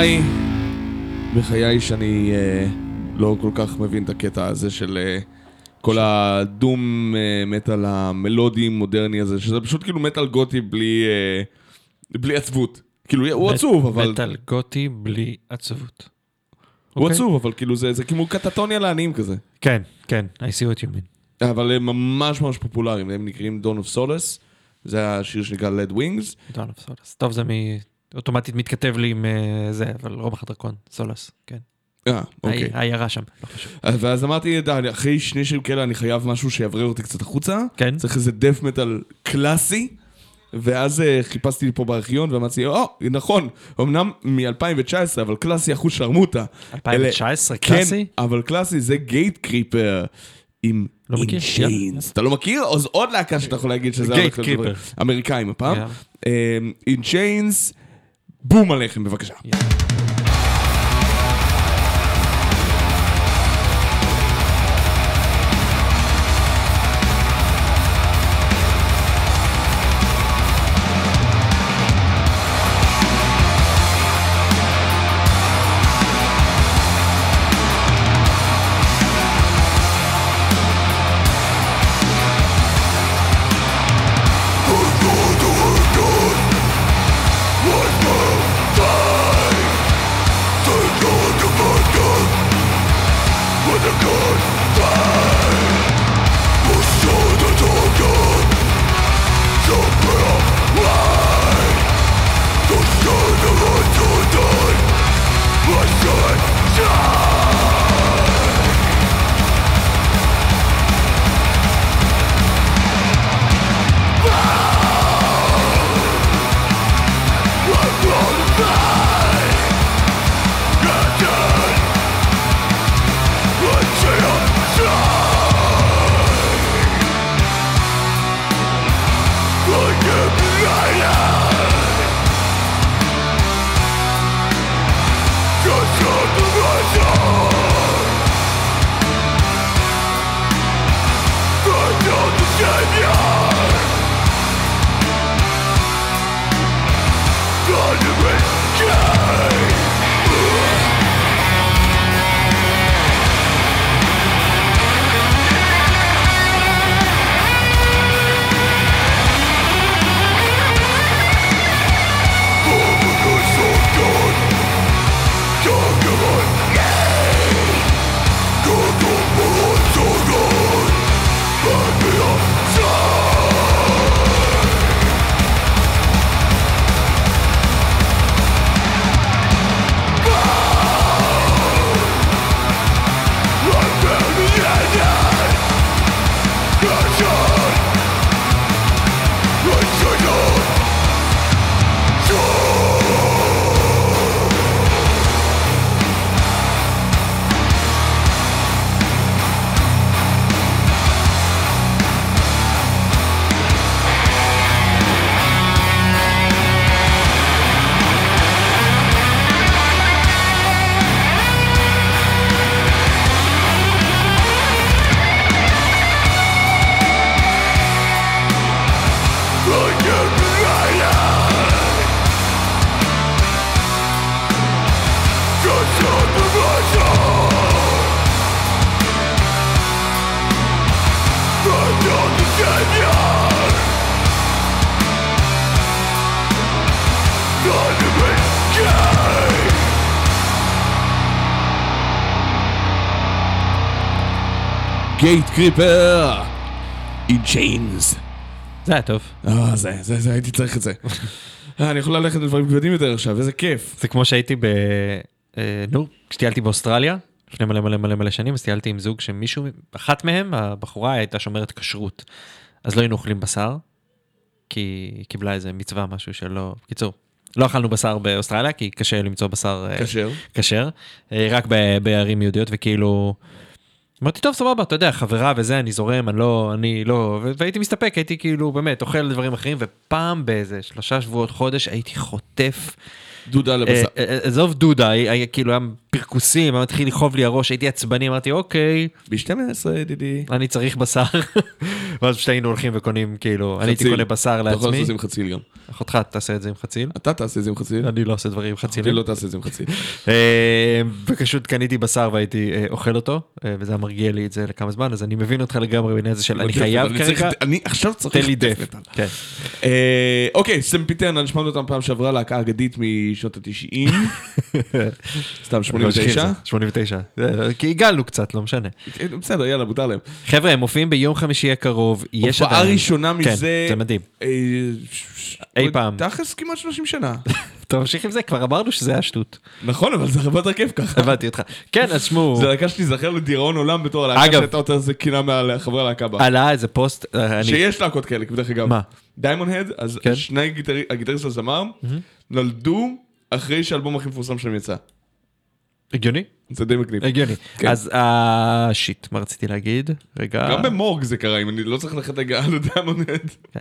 Speaker 2: בחיי, בחיי שאני אה, לא כל כך מבין את הקטע הזה של אה, כל הדום אה, מטאל המלודי מודרני הזה, שזה פשוט כאילו מטאל גותי בלי, אה, בלי עצבות.
Speaker 7: כאילו, הוא עצוב, אבל...
Speaker 1: מטאל גותי בלי עצבות.
Speaker 7: הוא
Speaker 1: אוקיי?
Speaker 7: עצוב, אבל כאילו זה זה כמו קטטוניה לעניים כזה.
Speaker 1: כן, כן, I see what you mean.
Speaker 7: אבל הם ממש ממש פופולריים, הם נקראים Dawn of Solace, זה השיר שנקרא Led Wings.
Speaker 1: דון אוף סולס. טוב, זה מ... אוטומטית מתכתב לי עם אה, זה, אבל רובח הדרקון, סולס, כן.
Speaker 7: אה, אוקיי.
Speaker 1: העיירה שם, לא חשוב.
Speaker 7: אז- ואז אמרתי, די, אחרי שני שירים כאלה אני חייב משהו שיברר אותי קצת החוצה.
Speaker 1: כן.
Speaker 7: צריך איזה דף מטאל קלאסי. ואז אה, חיפשתי לי פה בארכיון ואמרתי, או, נכון, אמנם מ-2019, אבל קלאסי אחוז שרמוטה.
Speaker 1: 2019,
Speaker 7: אלה-
Speaker 1: קלאסי?
Speaker 7: כן, אבל קלאסי זה גייט קריפר עם
Speaker 1: לא
Speaker 7: In
Speaker 1: מכיר,
Speaker 7: Chains. אתה לא מכיר? אז עוד להקה שאתה יכול להגיד שזה...
Speaker 1: Gatekeeper.
Speaker 7: דבר- אמריקאים הפעם.
Speaker 1: יאללה.
Speaker 7: אה, In Chains, בום קריפר! In chains.
Speaker 1: זה היה טוב.
Speaker 7: אה, זה, זה, זה, הייתי צריך את זה. אה, אני יכול ללכת לדברים כבדים יותר עכשיו, איזה כיף.
Speaker 1: זה כמו שהייתי ב... אה, נו, כשטיילתי באוסטרליה, לפני מלא מלא מלא מלא שנים, אז טיילתי עם זוג שמישהו, אחת מהם, הבחורה הייתה שומרת כשרות. אז לא היינו אוכלים בשר, כי היא קיבלה איזה מצווה, משהו שלא... בקיצור, לא אכלנו בשר באוסטרליה, כי קשה למצוא בשר אה,
Speaker 7: כשר.
Speaker 1: כשר, רק בערים יהודיות, וכאילו... אמרתי, טוב, סבבה, אתה יודע, חברה וזה, אני זורם, אני לא, אני לא, והייתי מסתפק, הייתי כאילו, באמת, אוכל דברים אחרים, ופעם באיזה שלושה שבועות, חודש, הייתי חוטף,
Speaker 7: דודה
Speaker 1: אה,
Speaker 7: לבשר.
Speaker 1: אה, עזוב דודה, כאילו, היה פרכוסים, היה מתחיל לכאוב לי הראש, הייתי עצבני, אמרתי, אוקיי,
Speaker 7: ב-12, ידידי.
Speaker 1: אני צריך בשר. ואז פשוט היינו הולכים וקונים, כאילו, אני הייתי
Speaker 7: חציל.
Speaker 1: קונה בשר
Speaker 7: אתה יכול
Speaker 1: לעצמי,
Speaker 7: לעשות את זה עם חציל גם.
Speaker 1: אחותך תעשה את זה עם חציל.
Speaker 7: אתה תעשה את זה עם חציל.
Speaker 1: אני לא עושה דברים עם
Speaker 7: אחותי
Speaker 1: חצילים.
Speaker 7: לא תעשה את זה עם חציל.
Speaker 1: אה, ופשוט קניתי בשר והייתי אה, אוכל אותו, אה, וזה היה מרגיע לי את זה לכמה זמן, אז אני מבין אותך לגמרי בעניין הזה של אני חייב
Speaker 7: אני צריך-
Speaker 1: כרגע,
Speaker 7: אני עכשיו צריך
Speaker 1: תן לי
Speaker 7: דף.
Speaker 1: כן.
Speaker 7: אוקיי, Sempiternal, שמענו אותם פעם שעברה, להקה אגדית משנות ה-90. סתם, 89.
Speaker 1: 89. אה, כי עיגלנו קצת, לא משנה.
Speaker 7: כן, בסדר, יאללה, מותר להם.
Speaker 1: חבר'ה, הם מופיעים ביום חמישי הקרוב, יש
Speaker 7: הופעה
Speaker 1: עדיין...
Speaker 7: ראשונה
Speaker 1: כן,
Speaker 7: מזה...
Speaker 1: זה מדהים.
Speaker 7: אה,
Speaker 1: אי פעם.
Speaker 7: תכלס כמעט 30 שנה.
Speaker 1: אתה ממשיך עם זה? כבר אמרנו שזה היה שטות.
Speaker 7: נכון, אבל זה הרבה יותר כיף ככה.
Speaker 1: הבנתי אותך. כן, אז שמעו,
Speaker 7: זה להקה שתיזכר לדראון עולם בתור הלהקה
Speaker 1: אגב-
Speaker 7: שהייתה יותר איזה קינה מהחברי הלהקה בה.
Speaker 1: עלה איזה פוסט, אה.
Speaker 7: שיש להקות כאלה, דרך אגב.
Speaker 1: מה?
Speaker 7: דיימון הד, אז
Speaker 1: כן.
Speaker 7: שני הגיטרי- הגיטריסט הזמר נולדו אחרי שהאלבום הכי מפורסם שלהם יצא.
Speaker 1: הגיוני?
Speaker 7: זה די מגניב.
Speaker 1: הגיוני.
Speaker 7: כן.
Speaker 1: אז אה, שיט, מה רציתי להגיד? רגע.
Speaker 7: גם במורג זה קרה, אם אני לא צריך ללכת רגע על הד.
Speaker 1: כן.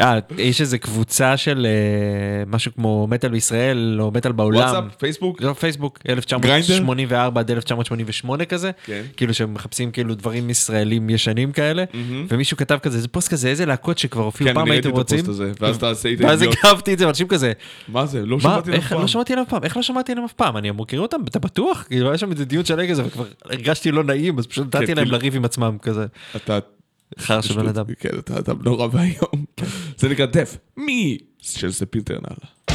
Speaker 1: אה, יש איזה קבוצה של אה, משהו כמו מטאל בישראל, או מטאל בעולם.
Speaker 7: וואטסאפ, פייסבוק.
Speaker 1: לא, פייסבוק, 1984 עד 1988 כזה,
Speaker 7: כן.
Speaker 1: כאילו שהם מחפשים כאילו דברים ישראלים ישנים כאלה, ומישהו כתב כזה, זה פוסט כזה, איזה להקות שכבר הופיעו
Speaker 7: כן,
Speaker 1: פעם הייתם רוצים,
Speaker 7: ואז אתה עשית
Speaker 1: ואז. הגבתי את זה, ואנשים כזה,
Speaker 7: מה זה? לא
Speaker 1: מה,
Speaker 7: שמעתי אף פעם.
Speaker 1: לא עליהם פעם, איך לא שמעתי עליהם אף פעם, אני מכיר אותם, אתה בטוח? שם איזה דיון שלם כזה, וכבר הרגשתי לא נעים, אז פשוט נתתי
Speaker 7: כן,
Speaker 1: להם
Speaker 7: כאילו-
Speaker 1: לריב עם עצמם כזה,
Speaker 7: אתה...
Speaker 1: חרא של בן אדם.
Speaker 7: כן, אתה אדם נורא ואיום. זה נקרא דף. מי? של Sempiternal.
Speaker 2: כן,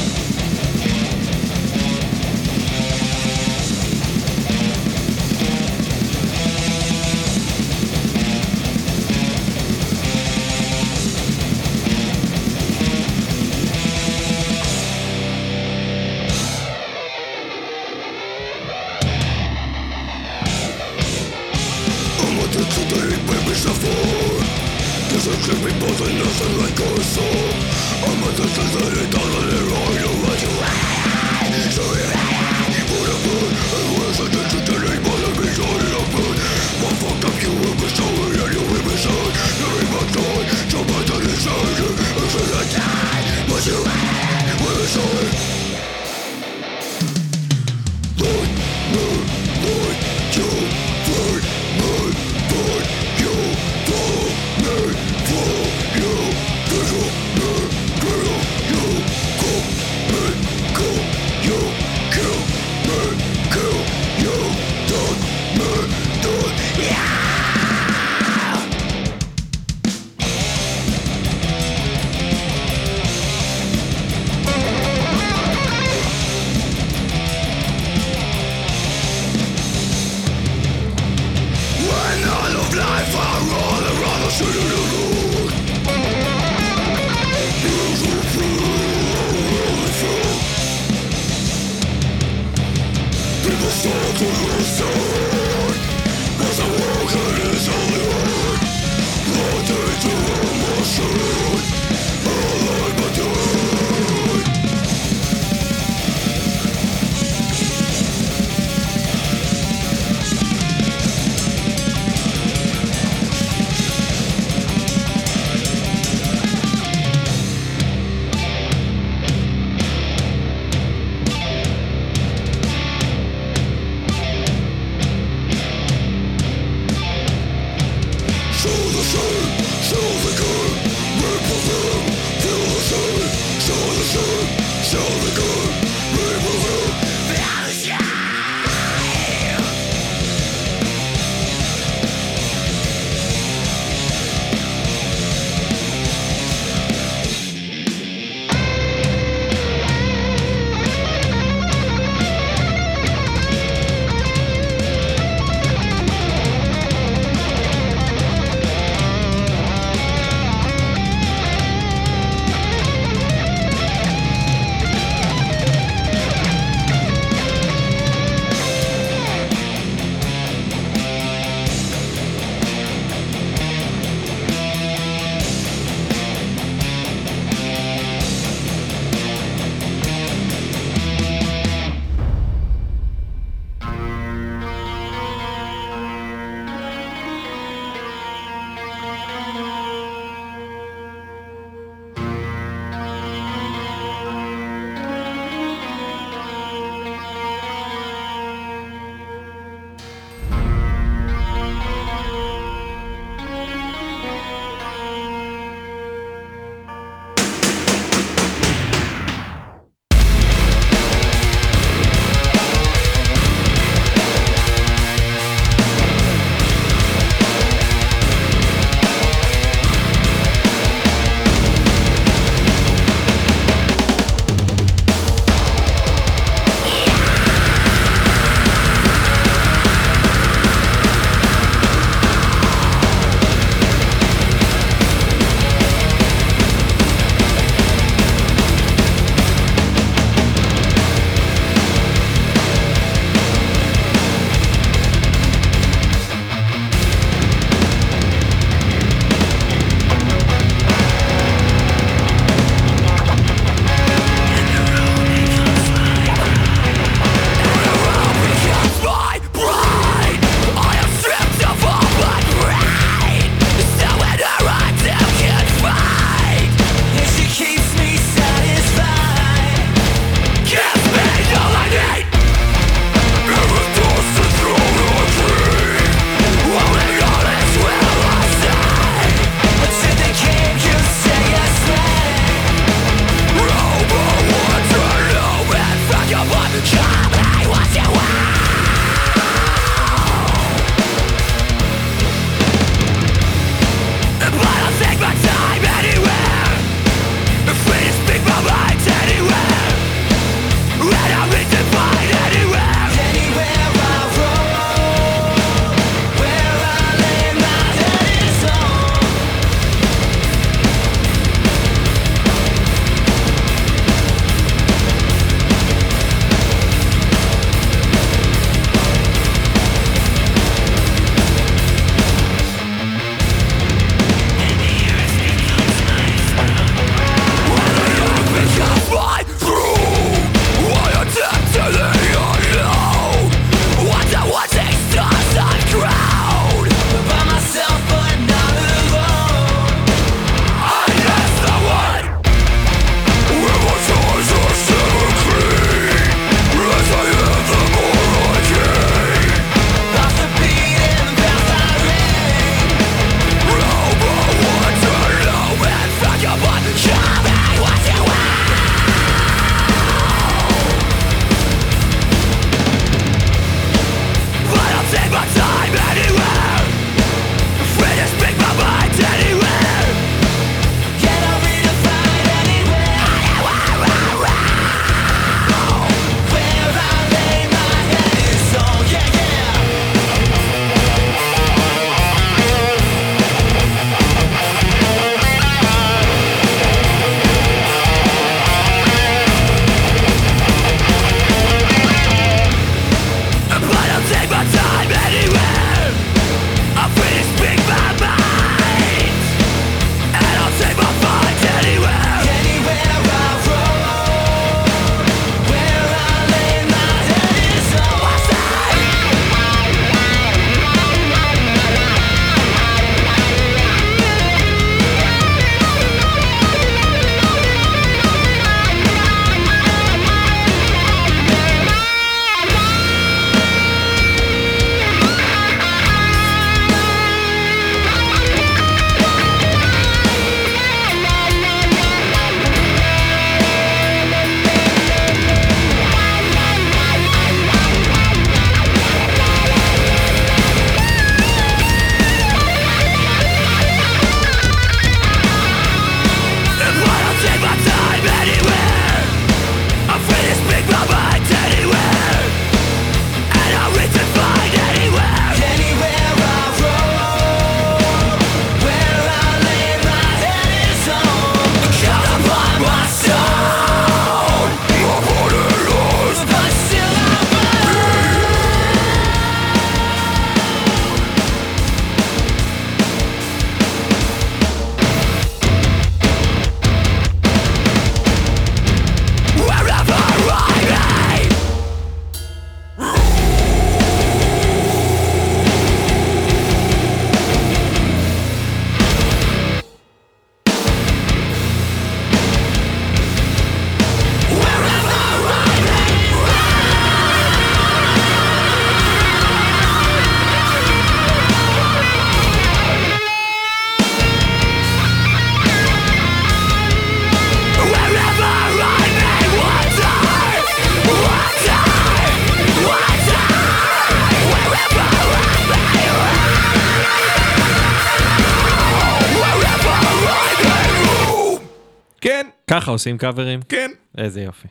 Speaker 1: ככה עושים קאברים?
Speaker 2: כן.
Speaker 1: איזה יופי.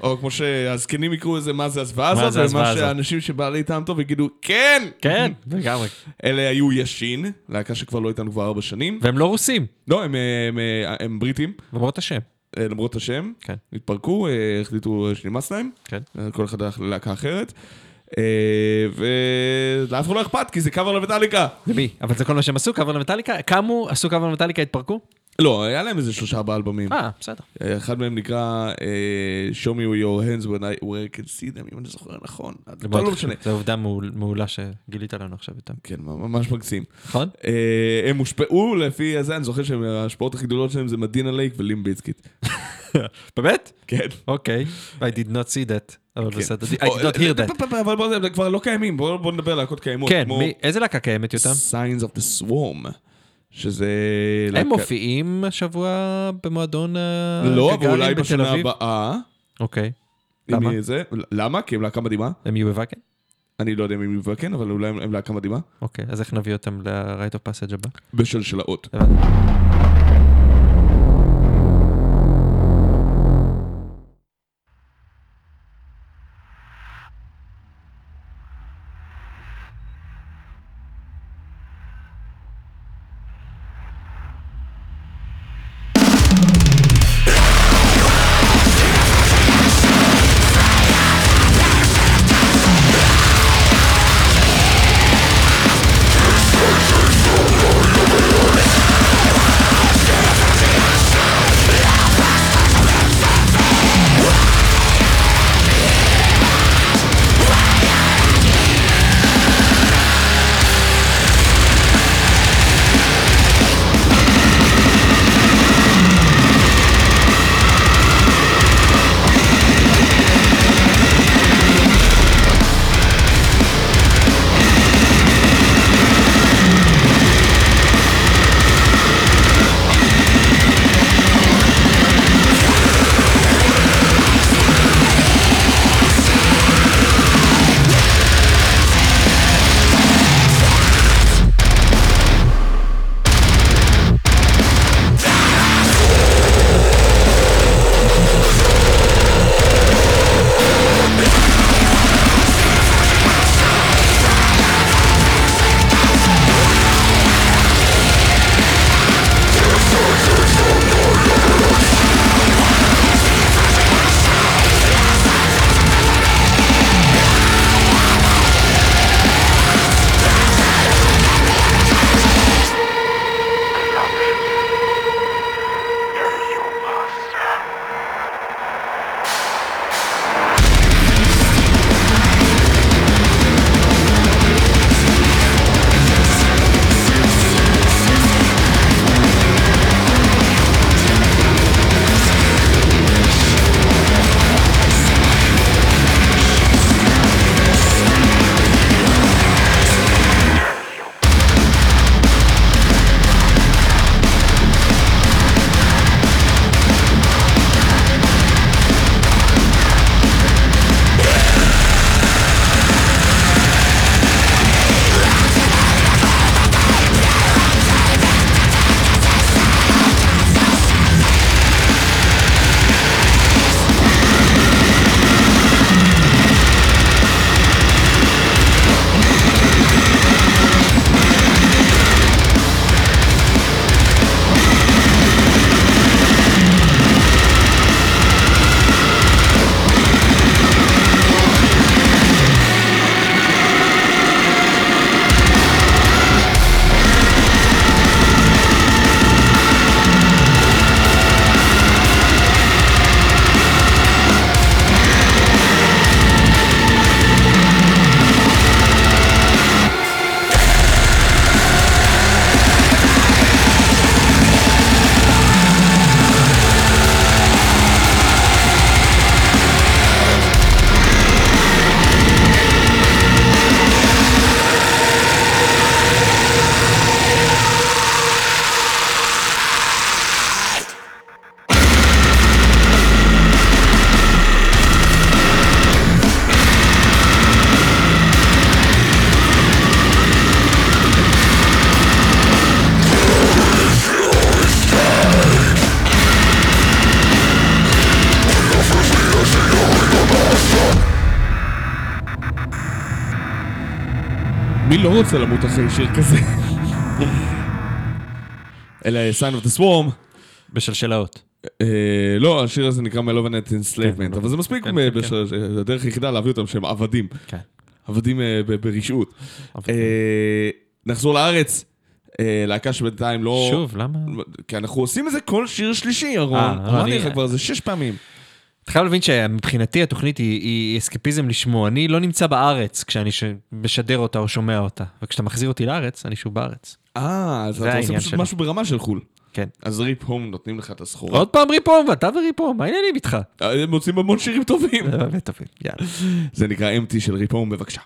Speaker 2: או כמו שהזקנים יקראו לזה מה זה הזוועה הזאת, ומה? שהאנשים שבא לי איתם טוב יגידו כן!
Speaker 1: כן, לגמרי.
Speaker 2: אלה היו ישין, להקה שכבר לא איתנו כבר ארבע שנים.
Speaker 1: והם לא רוסים,
Speaker 2: לא, הם, הם, הם, הם בריטים,
Speaker 1: למרות השם.
Speaker 2: אה, למרות השם.
Speaker 1: כן.
Speaker 2: התפרקו, אה, החליטו שנמאס להם.
Speaker 1: כן.
Speaker 2: אה, כל אחד הלך ללהקה אחרת. אה, ולאף אחד לא אכפת, כי זה קאבר למטאליקה.
Speaker 1: למי? אבל זה כל מה שהם עשו, קאבר למטאליקה? קמו, עשו קאבר למטאליקה, התפרקו?
Speaker 2: לא, היה להם איזה שלושה ארבעה אלבומים.
Speaker 1: אה, בסדר.
Speaker 2: אה, אחד מהם נקרא אה, Show me your hands when I, where I can see them, אם אני זוכר נכון. לא. משנה.
Speaker 1: זו עובדה מעול- מעולה שגילית לנו עכשיו איתם.
Speaker 2: כן, ממש מקסים.
Speaker 1: נכון?
Speaker 2: אה, הם הושפעו לפי זה, אני זוכר שההשפעות הכי גדולות שלהם זה מדינה לייק ולים ביצקיט.
Speaker 1: באמת?
Speaker 2: כן.
Speaker 1: אוקיי. I did not see that. אבל
Speaker 2: כן.
Speaker 1: בסדר. I did not hear that.
Speaker 2: אבל בוא, זה כבר לא קיימים, בוא בוא נדבר על להקות קיימות.
Speaker 1: כן, איזה להקה קיימת יותר?
Speaker 2: Signs of the Swarm, שזה...
Speaker 1: הם
Speaker 2: להקה-
Speaker 1: מופיעים השבוע במועדון
Speaker 2: לא, אבל אולי בשנה? הבאה.
Speaker 1: אוקיי. למה?
Speaker 2: זה. למה? כי הם להקה מדהימה.
Speaker 1: הם יהיו בוואקן?
Speaker 2: אני לא יודע אם הם יהיו כן, אבל אולי הם- הם להקה מדהימה.
Speaker 1: אוקיי, אז איך נביא אותם ל-Right of Passage הבא?
Speaker 2: בשלשלאות.
Speaker 1: הבנתי.
Speaker 3: רוצה למות אחרי שיר כזה? אלה Signs of the Swarm.
Speaker 1: בשלשלאות.
Speaker 3: אה, לא, השיר הזה נקרא Malevolent Enslavement,
Speaker 1: כן,
Speaker 3: אבל זה מספיק,
Speaker 1: כן, כן,
Speaker 3: הדרך היחידה להביא אותם שהם עבדים. עבדים אה, ברשעות. אה, נחזור לארץ, להקה שבינתיים לא...
Speaker 1: שוב, למה?
Speaker 3: כי אנחנו עושים את זה כל שיר שלישי, ירון.
Speaker 1: לא,
Speaker 3: אמרתי לך כבר, זה שש פעמים.
Speaker 1: אתה חייב להבין שמבחינתי התוכנית היא, היא אסקפיזם לשמו. אני לא נמצא בארץ כשאני ש... משדר אותה או שומע אותה. וכשאתה מחזיר אותי לארץ, אני שוב בארץ.
Speaker 3: אה, אז אתה עושה פשוט. משהו ברמה של חו"ל.
Speaker 1: כן.
Speaker 3: אז ריפ הום נותנים לך את הסחורה.
Speaker 1: עוד פעם ריפום, ואתה וריפום, מה העניינים איתך?
Speaker 3: אה, הם מוצאים המון שירים טובים.
Speaker 1: באמת טובים, יאללה.
Speaker 3: זה נקרא אמפטי של ריפ הום, בבקשה.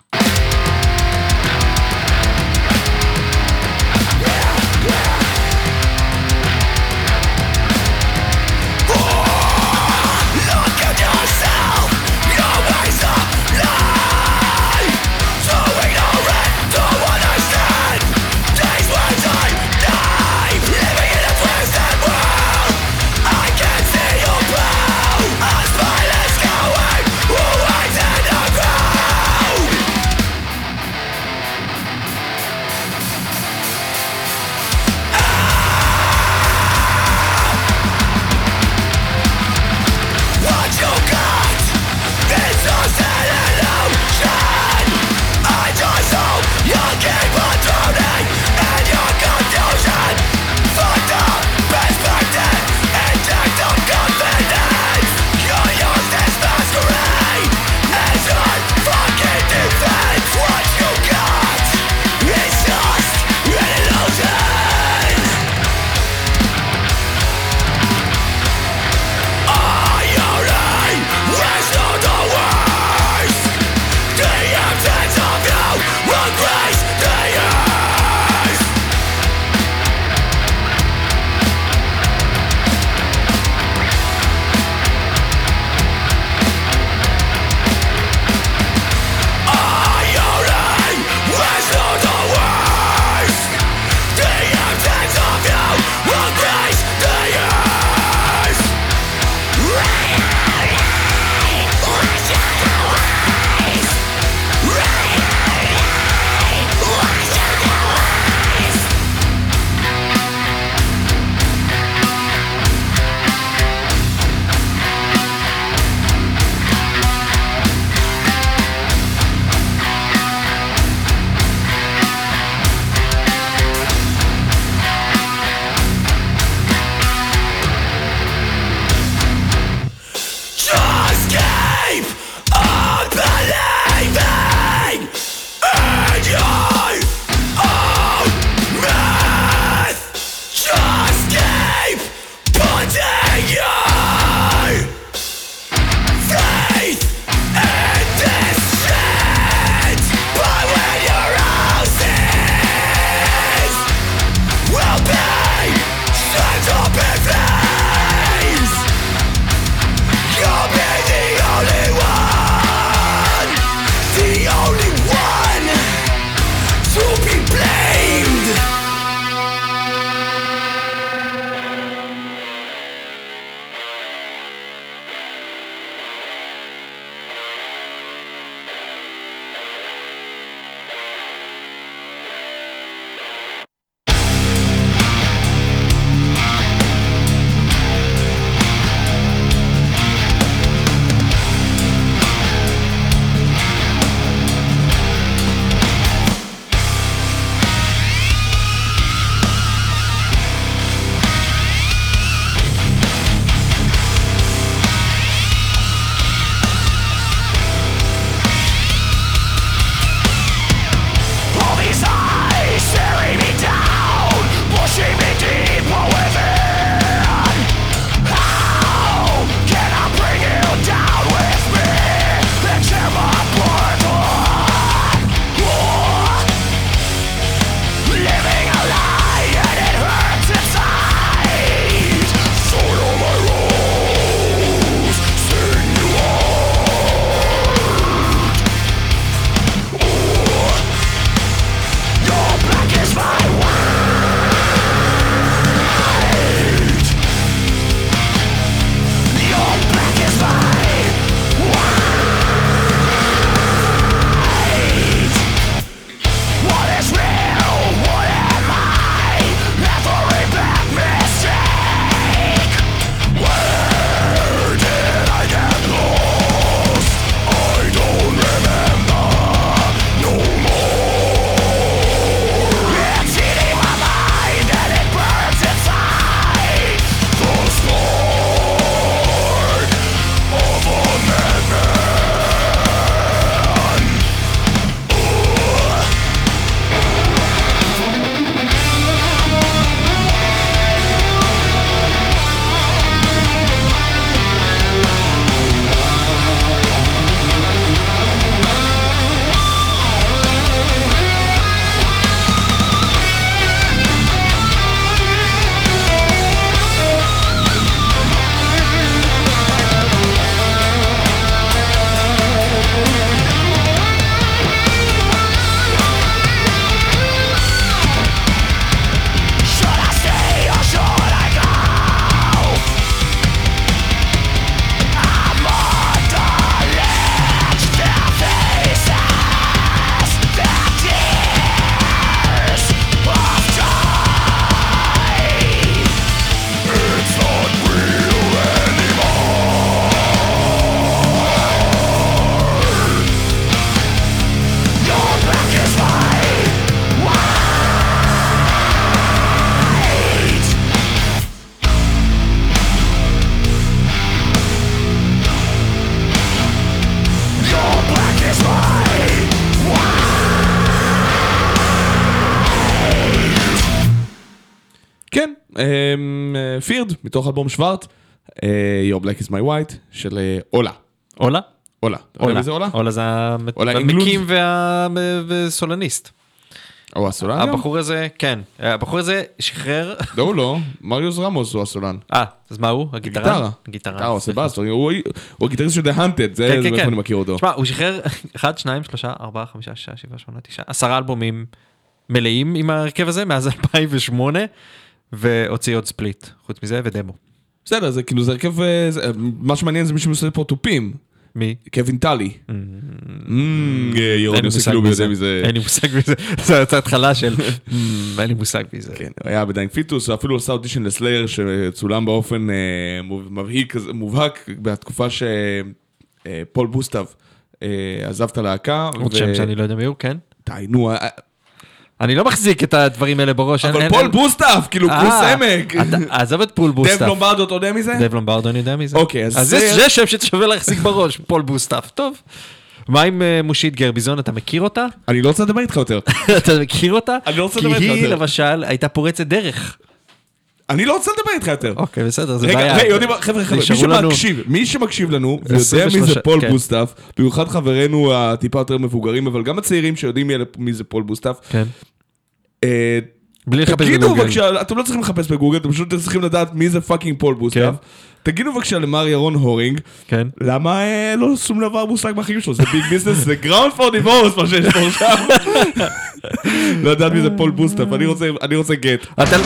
Speaker 2: מתוך אלבום שוורט, אה, Your Black is my white, של אה, אולה. אולה. אתה יודע מי זה אולה?
Speaker 8: עולה זה? המקים וה- וסולניסט.
Speaker 2: הוא הסולן גם?
Speaker 8: הבחור הזה, כן. הבחור הזה שחרר...
Speaker 2: לא, הוא לא. מריוס רמוס הוא הסולן.
Speaker 8: אה, אז מה הוא? הגיטרן?
Speaker 2: גיטרה. אה, בס, הוא הגיטריסט של The Hunted,
Speaker 8: כן,
Speaker 2: זה
Speaker 8: כן,
Speaker 2: זה מאיפה
Speaker 8: כן.
Speaker 2: אני מכיר אותו.
Speaker 8: תשמע, הוא שחרר 1, 2, 3, 4, 5, 6, 7, 8, 9, 10 אלבומים מלאים עם ההרכב הזה מאז 2008, והוציא עוד split, חוץ מזה, ודמו.
Speaker 2: בסדר, זה כאילו, זה הרכב, אה, זה- מה שמעניין זה מישהו שעושה פה תופים.
Speaker 8: מי?
Speaker 2: קווין טלי.
Speaker 8: Mm.
Speaker 2: אמ, אה, ירון
Speaker 8: אין לי מושג
Speaker 2: כאילו
Speaker 8: מזה.
Speaker 2: יודע מזה.
Speaker 8: אין לי מושג מזה. זו התחלה של... "מ, אין לי מושג מזה.
Speaker 2: כן, הוא היה ב Dying Fetus, ואפילו עשה אודישן ל Slayer שצולם באופן אה, מובהק, בתקופה שפול בוסטב אה, עזב את הלהקה.
Speaker 8: עוד שם שאני לא יודע מי הוא, כן?
Speaker 2: די, נו, אה,
Speaker 8: אני לא מחזיק את הדברים האלה בראש.
Speaker 2: אבל פול בוסטב, כאילו,
Speaker 8: אה,
Speaker 2: כוס אמק.
Speaker 8: אתה- עזוב את פול
Speaker 2: דייב
Speaker 8: בוסטף.
Speaker 2: לומברדו, אתה יודע מי זה?
Speaker 8: דב לומברדו, אני יודע מי זה.
Speaker 2: אוקיי, אז זה-
Speaker 8: זה שם ששווה להחזיק בראש, פול בוסטף. טוב. מה עם אה, מושית גרביזון, אתה מכיר אותה?
Speaker 2: אני לא רוצה לדבר איתך יותר.
Speaker 8: אתה מכיר אותה?
Speaker 2: אני לא רוצה לדבר איתך
Speaker 8: כי היא
Speaker 2: יותר.
Speaker 8: למשל הייתה פורצת דרך.
Speaker 2: אני לא רוצה לדבר איתך יותר.
Speaker 8: אוקיי, בסדר, זה
Speaker 2: רגע,
Speaker 8: בעיה.
Speaker 2: רגע, יודעים מה, חבר'ה, חבר'ה, מי
Speaker 8: נשארו לנו-
Speaker 2: שמקשיב, מי שמקשיב לנו, ויודע מי
Speaker 8: 23,
Speaker 2: זה פול
Speaker 8: כן.
Speaker 2: במיוחד חברינו הטיפה יותר מבוגרים, אבל גם הצעירים שיודעים מי- מי זה פול בוסטף,
Speaker 8: כן.
Speaker 2: אה,
Speaker 8: בלי לחפש
Speaker 2: תגידו
Speaker 8: בגוגל.
Speaker 2: בבקשה, אתם לא צריכים לחפש בגוגל, אתם פשוט צריכים לדעת מי זה fucking פול בוסטף.
Speaker 8: כן.
Speaker 2: תגידו בבקשה למר ירון הורינג,
Speaker 8: כן.
Speaker 2: למה אה, לא שום דבר מושג בחיים שלו? זה big business, זה ground for divorce מה שיש פה עכשיו. לא יודעת מי זה פול רוצה- אני רוצה גט.
Speaker 8: אתה...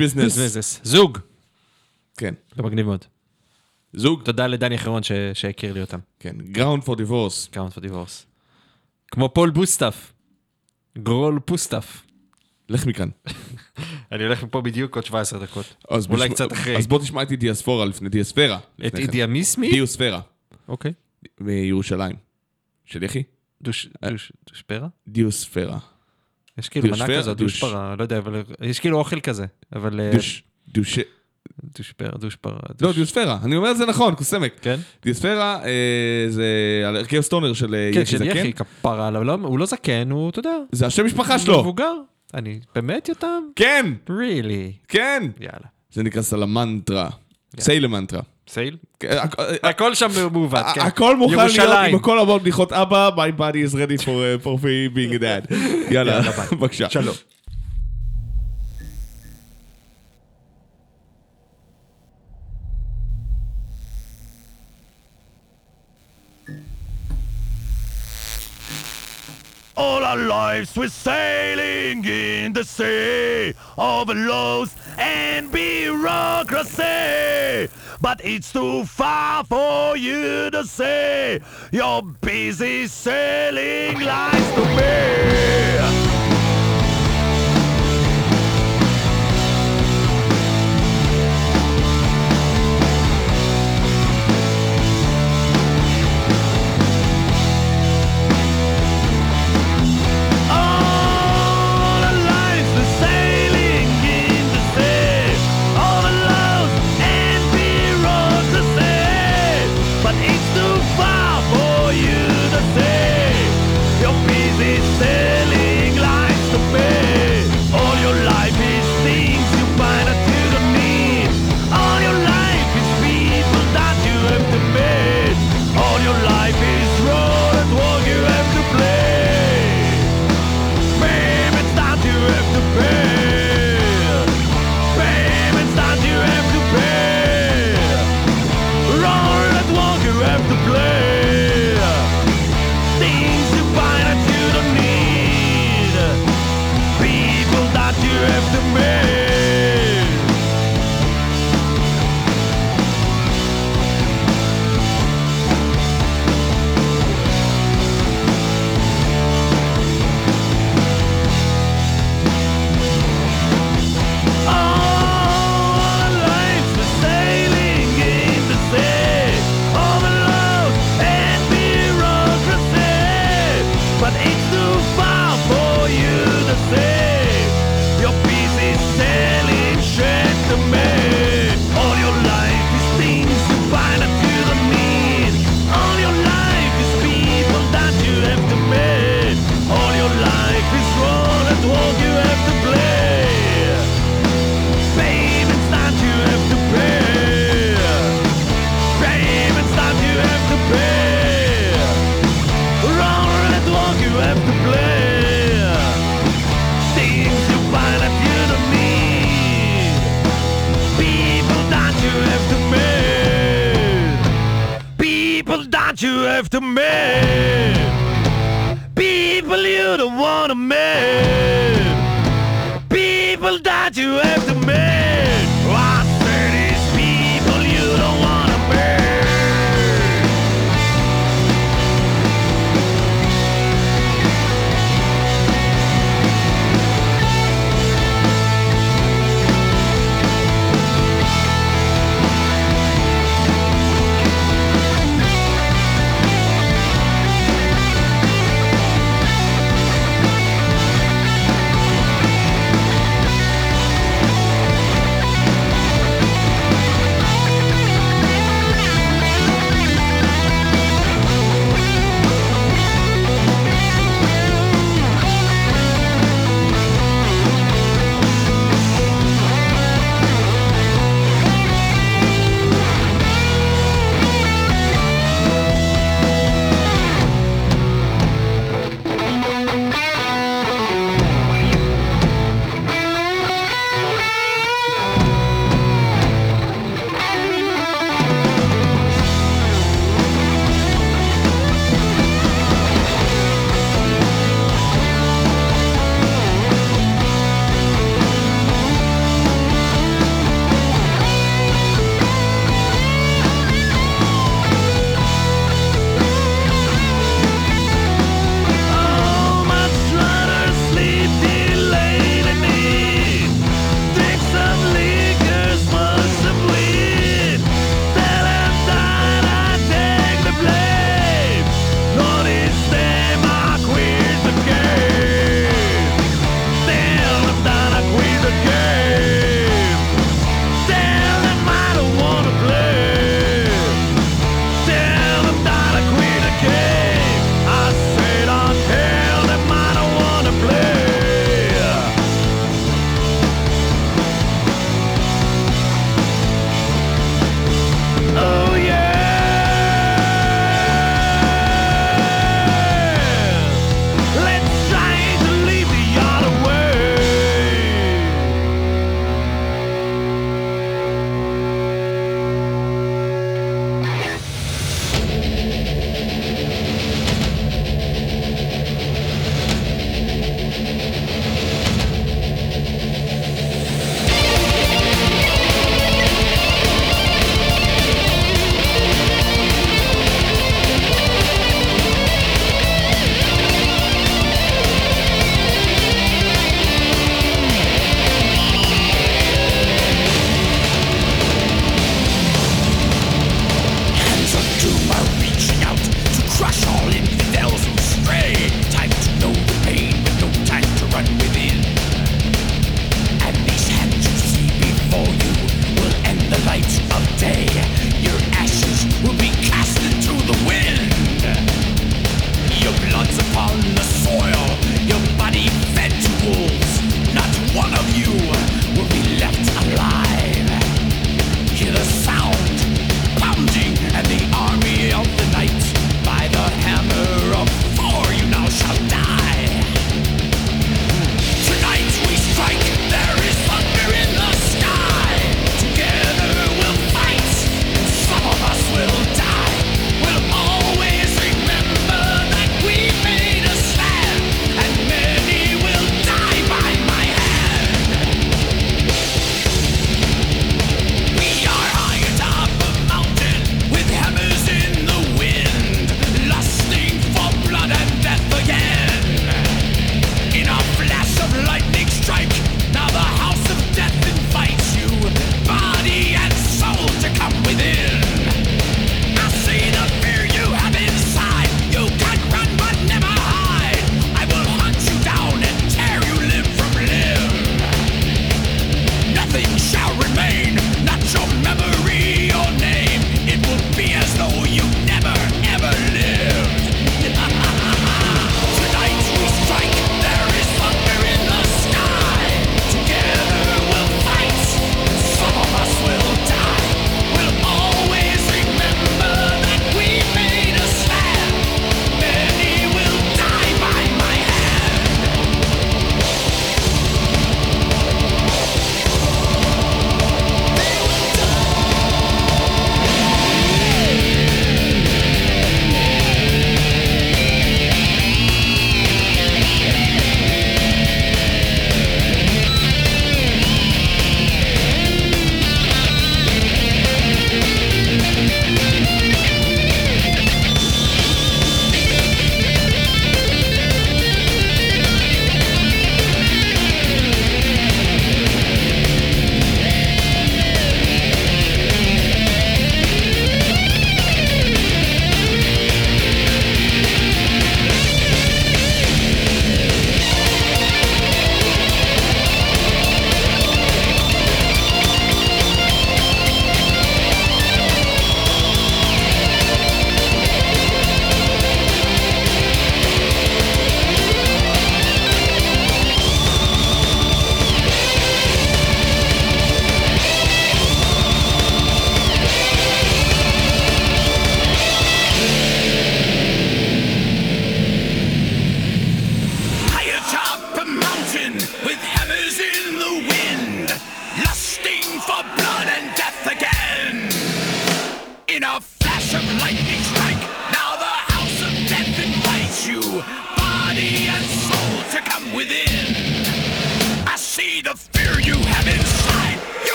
Speaker 2: ביזנס.
Speaker 1: ביזנס. זוג.
Speaker 2: כן.
Speaker 1: זה מגניב מאוד.
Speaker 2: זוג.
Speaker 1: תודה לדני אחרון ש- שהכיר לי אותם.
Speaker 2: כן. גראונד פור דיבורס.
Speaker 1: קאונט פור דיבורס. כמו פול בוסטף. גרול פוסטף.
Speaker 2: לך מכאן.
Speaker 1: אני הולך מפה בדיוק עוד 17 דקות. אולי
Speaker 2: בשמ-
Speaker 1: קצת אחרי.
Speaker 2: אז בוא תשמע איתי דיאספורה לפני דיאספרה.
Speaker 1: את
Speaker 2: כן.
Speaker 1: אידיאמיסמי?
Speaker 2: דיוספרה.
Speaker 1: אוקיי.
Speaker 2: מירושלים. של יחי?
Speaker 1: דוש- דוש- דושפרה?
Speaker 2: דיוספרה.
Speaker 1: יש כאילו מנה? כזאת,
Speaker 2: דוש.
Speaker 1: דושפרה, לא יודע, אבל יש כאילו אוכל כזה. אבל... אה,
Speaker 2: דוש... דוש...
Speaker 1: דושפרה, דושפרה.
Speaker 2: לא,
Speaker 1: דוש-
Speaker 2: דיוספרה. אני אומר את זה נכון, קוסמק.
Speaker 1: כן?
Speaker 2: דיוספרה אה, זה על הרכב סטונר של אה,
Speaker 1: כן,
Speaker 2: יחי
Speaker 1: של
Speaker 2: זקן.
Speaker 1: יחי, כפרה עליו. לא- הוא לא זקן, הוא, אתה יודע,
Speaker 2: זה השם משפחה שלו.
Speaker 1: מבוגר. אני באמת יותם?
Speaker 2: כן,
Speaker 1: really?
Speaker 2: כן.
Speaker 1: יאללה.
Speaker 2: זה נקרא סלמנטרה. סיילמנטרה.
Speaker 1: סייל?
Speaker 2: כן, הכ- אה,
Speaker 1: הכל שם מעוות, כן.
Speaker 2: הכל מוכן להיות. עם הכל המון בדיחות אבא, my body is ready for, uh, for being a dad. יאללה. בבקשה.
Speaker 1: שלום.
Speaker 8: All our lives we're sailing in the sea of laws and bureaucracy. But it's too far for you to say. You're busy selling lies to me.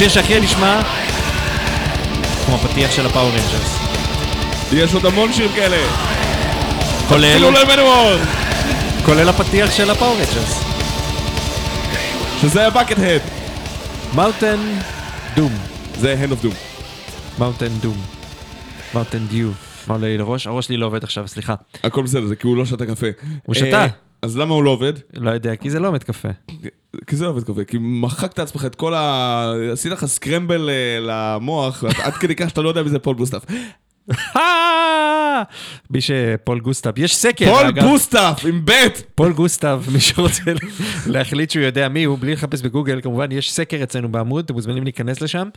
Speaker 1: השיר שהכי נשמע כמו הפתיח של ה Power Rangers.
Speaker 2: יש עוד המון שירים כאלה!
Speaker 1: כולל! כולל הפתיח של ה Power Rangers.
Speaker 2: שזה ה Buckethead!
Speaker 1: Mountain Doom.
Speaker 2: זה Hand of Doom.
Speaker 1: Mountain Doom. Mountain Dew. מה עולה לי לראש? הראש שלי לא עובד עכשיו, סליחה.
Speaker 2: הכל בסדר, זה כי הוא לא שתה קפה.
Speaker 1: הוא שתה.
Speaker 2: אה, אז למה הוא לא עובד?
Speaker 1: לא יודע, כי זה לא עובד קפה.
Speaker 2: כי זה עובד קפה, כי מחקת לעצמך את כל ה... עשית לך scramble אה, למוח, עד כדי כך שאתה לא יודע מי זה פול בוסטף.
Speaker 1: מי שפול בוסטף, יש סקר,
Speaker 2: פול. בוסטף, עם בית!
Speaker 1: פול בוסטף, מי שרוצה להחליט שהוא יודע מי הוא, בלי לחפש בגוגל, כמובן, יש סקר אצלנו בעמוד, אתם מוזמנים להיכנס לשם.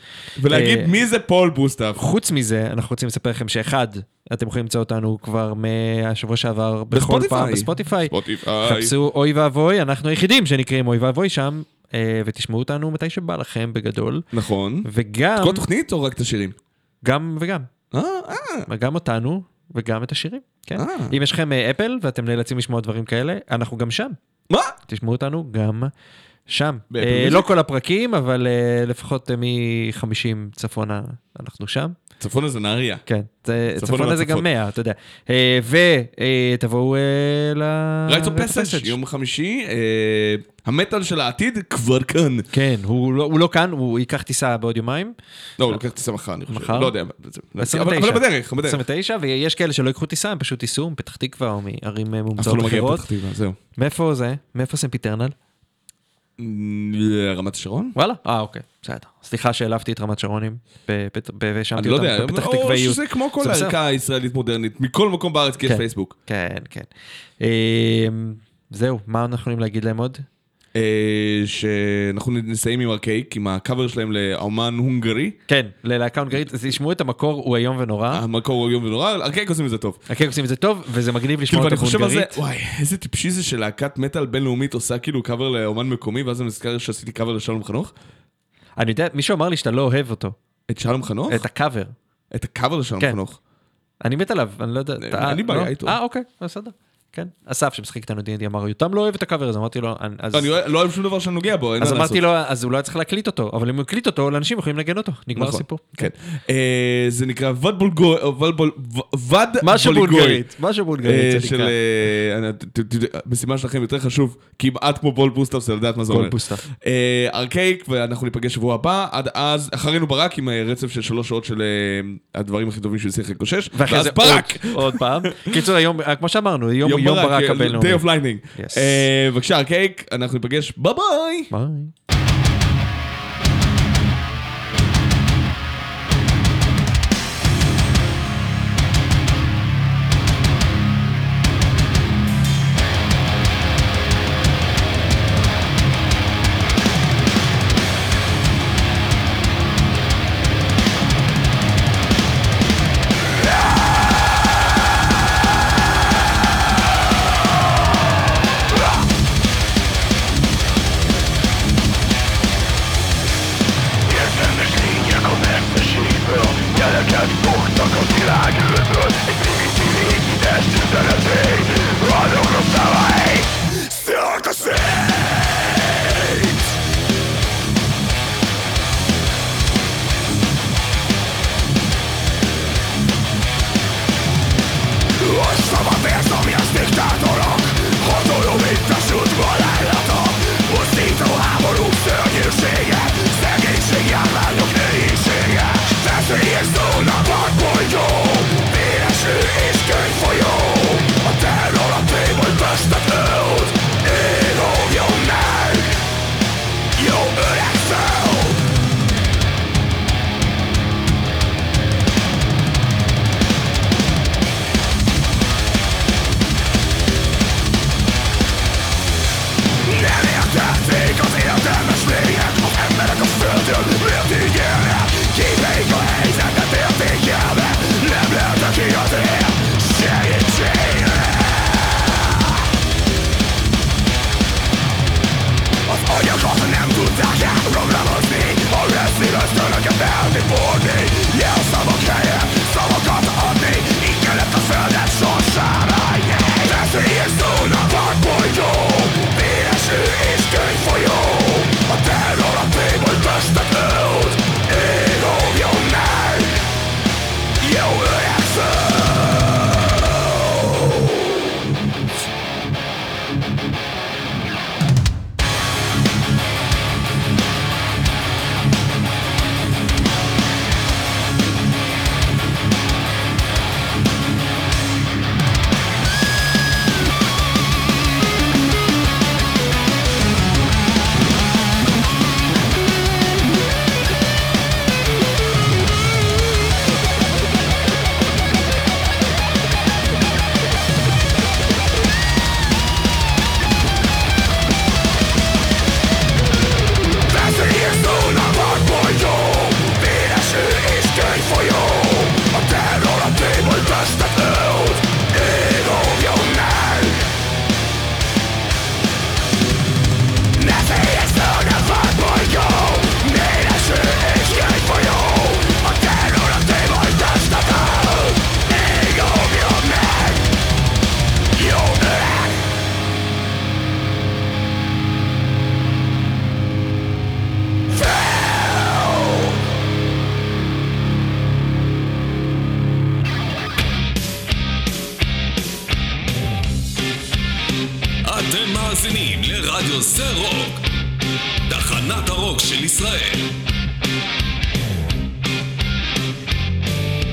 Speaker 2: ולהגיד
Speaker 1: אה,
Speaker 2: מי זה פול בוסטף.
Speaker 1: חוץ מזה, אנחנו רוצים לספר לכם שאחד, אתם יכולים למצוא אותנו כבר מהשבוע שעבר בכל. פעם בספוטיפיי.
Speaker 2: ספוטיפיי.
Speaker 1: חפשו אוי ואבוי, אנחנו היחידים שנקראים אוי ואבוי שם, אה, ותשמעו אותנו מתי שבא לכם בגדול.
Speaker 2: נכון.
Speaker 1: וגם,
Speaker 2: כל התוכנית או רק את השירים?
Speaker 1: גם וגם,
Speaker 2: אה, אה.
Speaker 1: גם אותנו וגם את השירים, כן.
Speaker 2: אה.
Speaker 1: אם יש לכם אפל ואתם נאלצים לשמוע דברים כאלה, אנחנו גם שם.
Speaker 2: מה?
Speaker 1: תשמעו אותנו גם שם. לא כל הפרקים, אבל לפחות מ-50 צפונה אנחנו שם.
Speaker 2: צפונה זה נהריה.
Speaker 1: כן,
Speaker 2: צפונה
Speaker 1: זה. גם 100, אתה יודע. ותבואו ל...
Speaker 2: רייטו
Speaker 1: ל-
Speaker 2: פסאג'
Speaker 1: לפסאג'.
Speaker 2: יום חמישי, אה, המטאל של העתיד כבר כאן.
Speaker 1: כן, הוא לא- הוא לא כאן, הוא ייקח טיסה בעוד יומיים.
Speaker 2: לא, הוא לוקח טיסה מחר, אני חושב.
Speaker 1: מחר?
Speaker 2: לא יודע. אבל
Speaker 1: 29.
Speaker 2: אבל בדרך, בדרך.
Speaker 1: 29, ויש כאלה שלא ייקחו טיסה, הם פשוט ייסעו מפתח תקווה או מערים אה,
Speaker 2: אף אחד
Speaker 1: מומצאות
Speaker 2: לא מגיע
Speaker 1: אחרות.
Speaker 2: לפתח תקווה, זהו.
Speaker 1: מאיפה זה? מאיפה סמפיטרנל?
Speaker 2: רמת השרון?
Speaker 1: וואלה? אה, אוקיי, בסדר. סליחה שהעלבתי את רמת שרונים, והאשמתי
Speaker 2: אני לא
Speaker 1: אותם בפתח
Speaker 2: או
Speaker 1: תקוואיות.
Speaker 2: שזה כמו כל. הערכה הישראלית מודרנית, מכל מקום בארץ כי יש
Speaker 1: כן.
Speaker 2: פייסבוק.
Speaker 1: כן, כן. אה, זהו, מה אנחנו יכולים להגיד להם עוד?
Speaker 2: אה, שאנחנו נסיים עם ארקייק, עם הקאבר שלהם לאומן הונגרי.
Speaker 1: כן, ללהקה הונגרית, אז תשמעו את המקור, הוא איום ונורא.
Speaker 2: המקור הוא איום ונורא, ארקייק עושים את זה טוב.
Speaker 1: ארקייק עושים את זה טוב, וזה מגניב
Speaker 2: כאילו,
Speaker 1: לשמוע
Speaker 2: על זה,
Speaker 1: בהונגרית.
Speaker 2: וואי, איזה טיפשי זה שלהקת מטאל בינלאומית עושה כאילו קאבר לאומן מקומי, ואז אני נזכר שעשיתי קאבר לשלום חנוך.
Speaker 1: אני יודע, מישהו אמר לי שאתה לא אוהב אותו,
Speaker 2: את שלום חנוך?
Speaker 1: את הקאבר.
Speaker 2: את הקאבר לשלום
Speaker 1: כן.
Speaker 2: חנוך.
Speaker 1: אני מת עליו, אני לא יודע.
Speaker 2: אין לי בעיה
Speaker 1: לא?
Speaker 2: איתו.
Speaker 1: אה, אוקיי, בסדר. כן. אסף שמשחק איתנו D&D אמר, יותם לא אוהב את הקאבר הזה, אמרתי לו, אז...
Speaker 2: לא, אני לא אוהב שום דבר שאני נוגע בו,
Speaker 1: אז. אמרתי לו, אז הוא לא היה צריך להקליט אותו, אבל אם הוא הקליט אותו, לאנשים יכולים לנגן אותו, נגמר
Speaker 2: נכון,
Speaker 1: הסיפור.
Speaker 2: כן. אה, זה נקרא וד בולגוי, וד
Speaker 1: משהו. בולגרית, משהו בולגרית
Speaker 2: אה,
Speaker 1: זה. נקרא.
Speaker 2: אה, המשימה שלכם יותר חשוב, כמעט כמו פול בוסטף, זה לדעת מה זה אומר. ארקייק, ואנחנו ניפגש שבוע הבא, עד אז, אחרינו ברק עם רצף של שלוש שעות של הדברים הכי טובים שהוא הצליח לקושש, ואז ברק.
Speaker 1: עוד- פעם. קיצור, היום, כמו שאמרנו, יום יום ברק
Speaker 2: אה,
Speaker 1: הבינלאומי.
Speaker 2: Day of Lightning. אה, בבקשה, ארקייק, אנחנו ניפגש, ביי ביי.
Speaker 1: ביי.